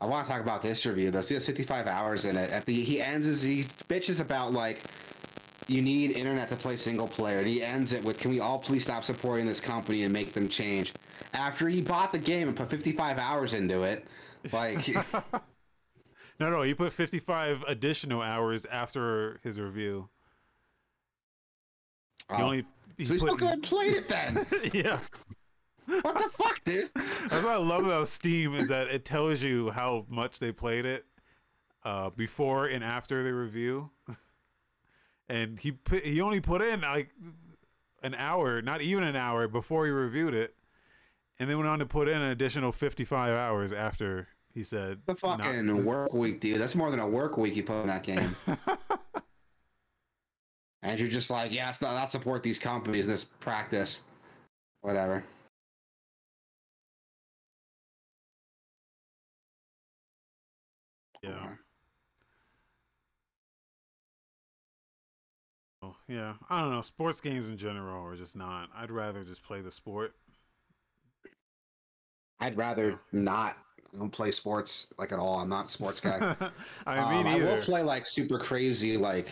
I want to talk about this review though. See, it's 55 hours in it. At the he ends his he bitches about like you need internet to play single player. And he ends it with, "Can we all please stop supporting this company and make them change?" After he bought the game and put 55 hours into it, like no, no, he put 55 additional hours after his review. He oh, only he so he still put his- could have played it then. yeah. what the fuck, dude? That's what I love about Steam is that it tells you how much they played it uh, before and after the review. and he put, he only put in like an hour, not even an hour before he reviewed it, and then went on to put in an additional 55 hours after he said The not- fucking work week, dude. That's more than a work week you put in that game. and you're just like, yeah, let's not, not support these companies this practice. Whatever. yeah. Oh, yeah, I don't know. Sports games in general are just not. I'd rather just play the sport. I'd rather not I don't play sports like at all. I'm not a sports guy. I Um, mean, I will play like super crazy like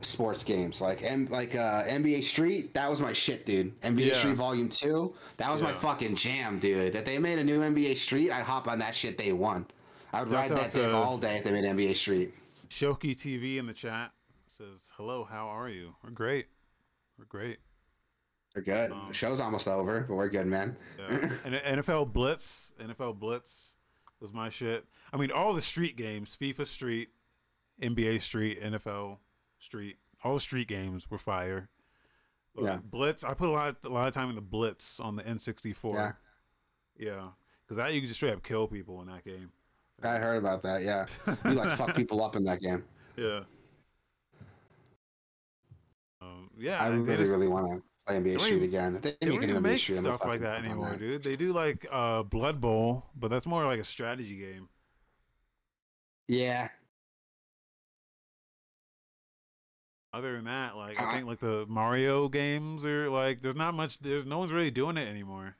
sports games, like M- like uh, NBA Street. That was my shit, dude. NBA Yeah. Street Volume Two. That was my fucking jam, dude. If they made a new NBA Street, I'd hop on that shit day one. I would ride that thing all day if they made NBA Street. Shoki TV in the chat says, "Hello, how are you? We're great. We're great." They're good. Um, the show's almost over, but we're good, man. Yeah. and NFL Blitz, NFL Blitz was my shit. I mean, all the street games, FIFA Street, NBA Street, NFL Street, all the street games were fire. But Yeah. Blitz, I put a lot, a lot of time in the Blitz on the N64. Yeah. Yeah, because that you can just straight up kill people in that game. I heard about that. Yeah, you like fuck people up in that game. Yeah. Um, yeah, I really, just- really want to play NBA don't Street again. If they make don't an make I'm stuff like that anymore, that. dude. They do like uh Blood Bowl, but that's more like a strategy game. Yeah, Other than that, like I I- think like the Mario games are like there's not much there's no one's really doing it anymore.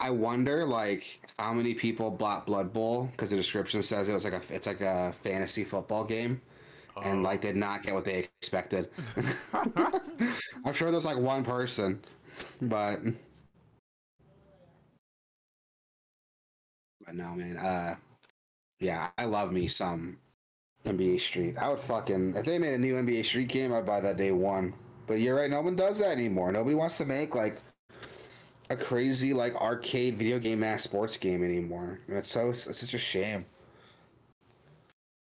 I wonder like how many people bought Blood Bowl because the description says it was like a it's like a fantasy football game and like did not get what they expected. I'm sure there's like one person, but but no man. Uh, yeah, I love me some NBA Street. I would fucking if they made a new NBA Street game, I'd buy that day one. But you're right, no one does that anymore. Nobody wants to make like a crazy like arcade video game mass sports game anymore. It's so it's such a shame.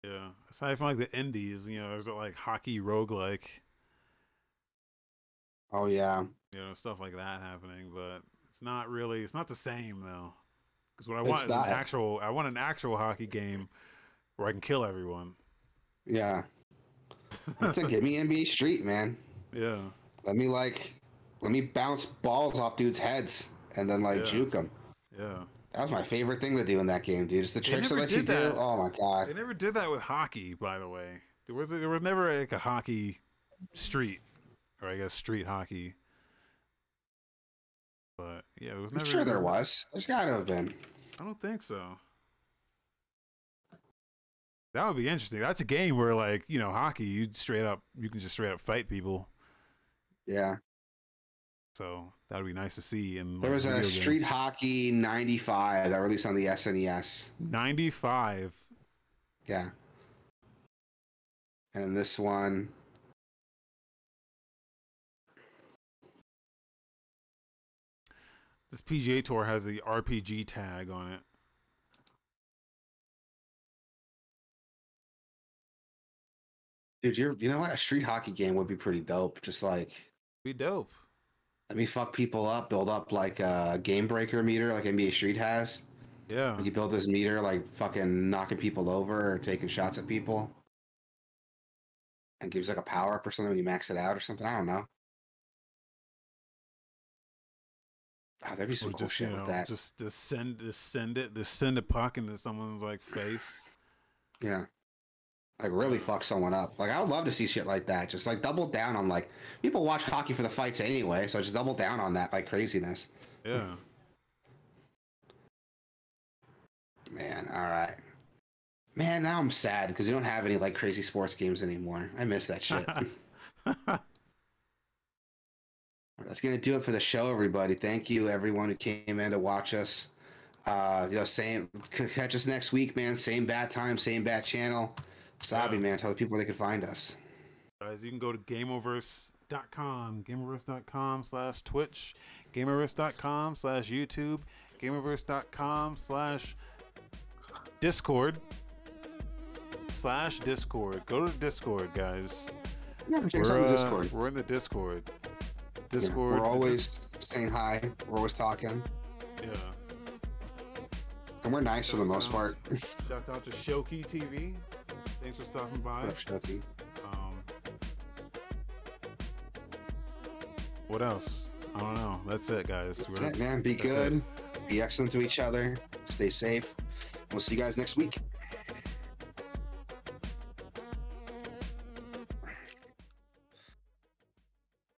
yeah. Aside from like the indies, you know, there's like hockey roguelike, Oh yeah. you know, stuff like that happening, but it's It's not really. It's not the same though. Because what I It's want is not. an actual. I want an actual hockey game where I can kill everyone. Yeah. Then give me NBA Street, man. yeah. Let me like, let me bounce balls off dudes' heads and then like Yeah. juke them. Yeah. That was my favorite thing to do in that game, dude. It's the tricks that let you did that. do. Oh my god! They never did that with hockey, by the way. There was there was never like a hockey street, or I guess street hockey. But yeah, it was never. I'm sure there was. There's gotta have been. I don't think so. That would be interesting. That's a game where, like, you know, hockey, you straight up, you can just straight up fight people. Yeah. So that would be nice to see. In There was a game. Street Hockey 95 that released on the SNES. ninety-five. Yeah. And this one. This PGA Tour has the RPG tag on it. Dude, you're you know what? A street hockey game would be pretty dope. Just like Be dope. Let me fuck people up, build up like a game breaker meter like NBA Street has. Yeah. Like you build this meter like fucking knocking people over or taking shots at people. And gives like a power up or something when you max it out or something. I don't know. Ah, oh, there'd be some Or cool just shit you know, with that. just just send just send it, just send a puck into someone's like face. Yeah. Like really fuck someone up. Like I would love to see shit like that. Just like double down on like people watch hockey for the fights anyway, so just double down on that like craziness. Yeah. Man, all right. Man, now I'm sad because we don't have any like crazy sports games anymore. I miss that shit. That's gonna do it for the show, everybody. Thank you, everyone who came in to watch us. Uh, you know, same catch us next week, man. Same bad time, same bad channel. Sabi, Yeah. man, tell the people where they can find us. Guys, you can go to gameoverse.com, gameoverse.com slash Twitch, gameoverse.com slash YouTube, gameoverse.com slash Discord, slash Discord. Go to Discord, guys. Yeah, check us out uh, the Discord. we're in the Discord. Yeah, Discord. we're always saying hi. We're always talking, Yeah. and we're nice for the most part. Shout out to Shoki TV. Thanks for stopping by. What up, Stucky? Um, what else? I don't know. That's it, guys. That's it, man. Be that's it. good. Be excellent to each other. Stay safe. We'll see you guys next week.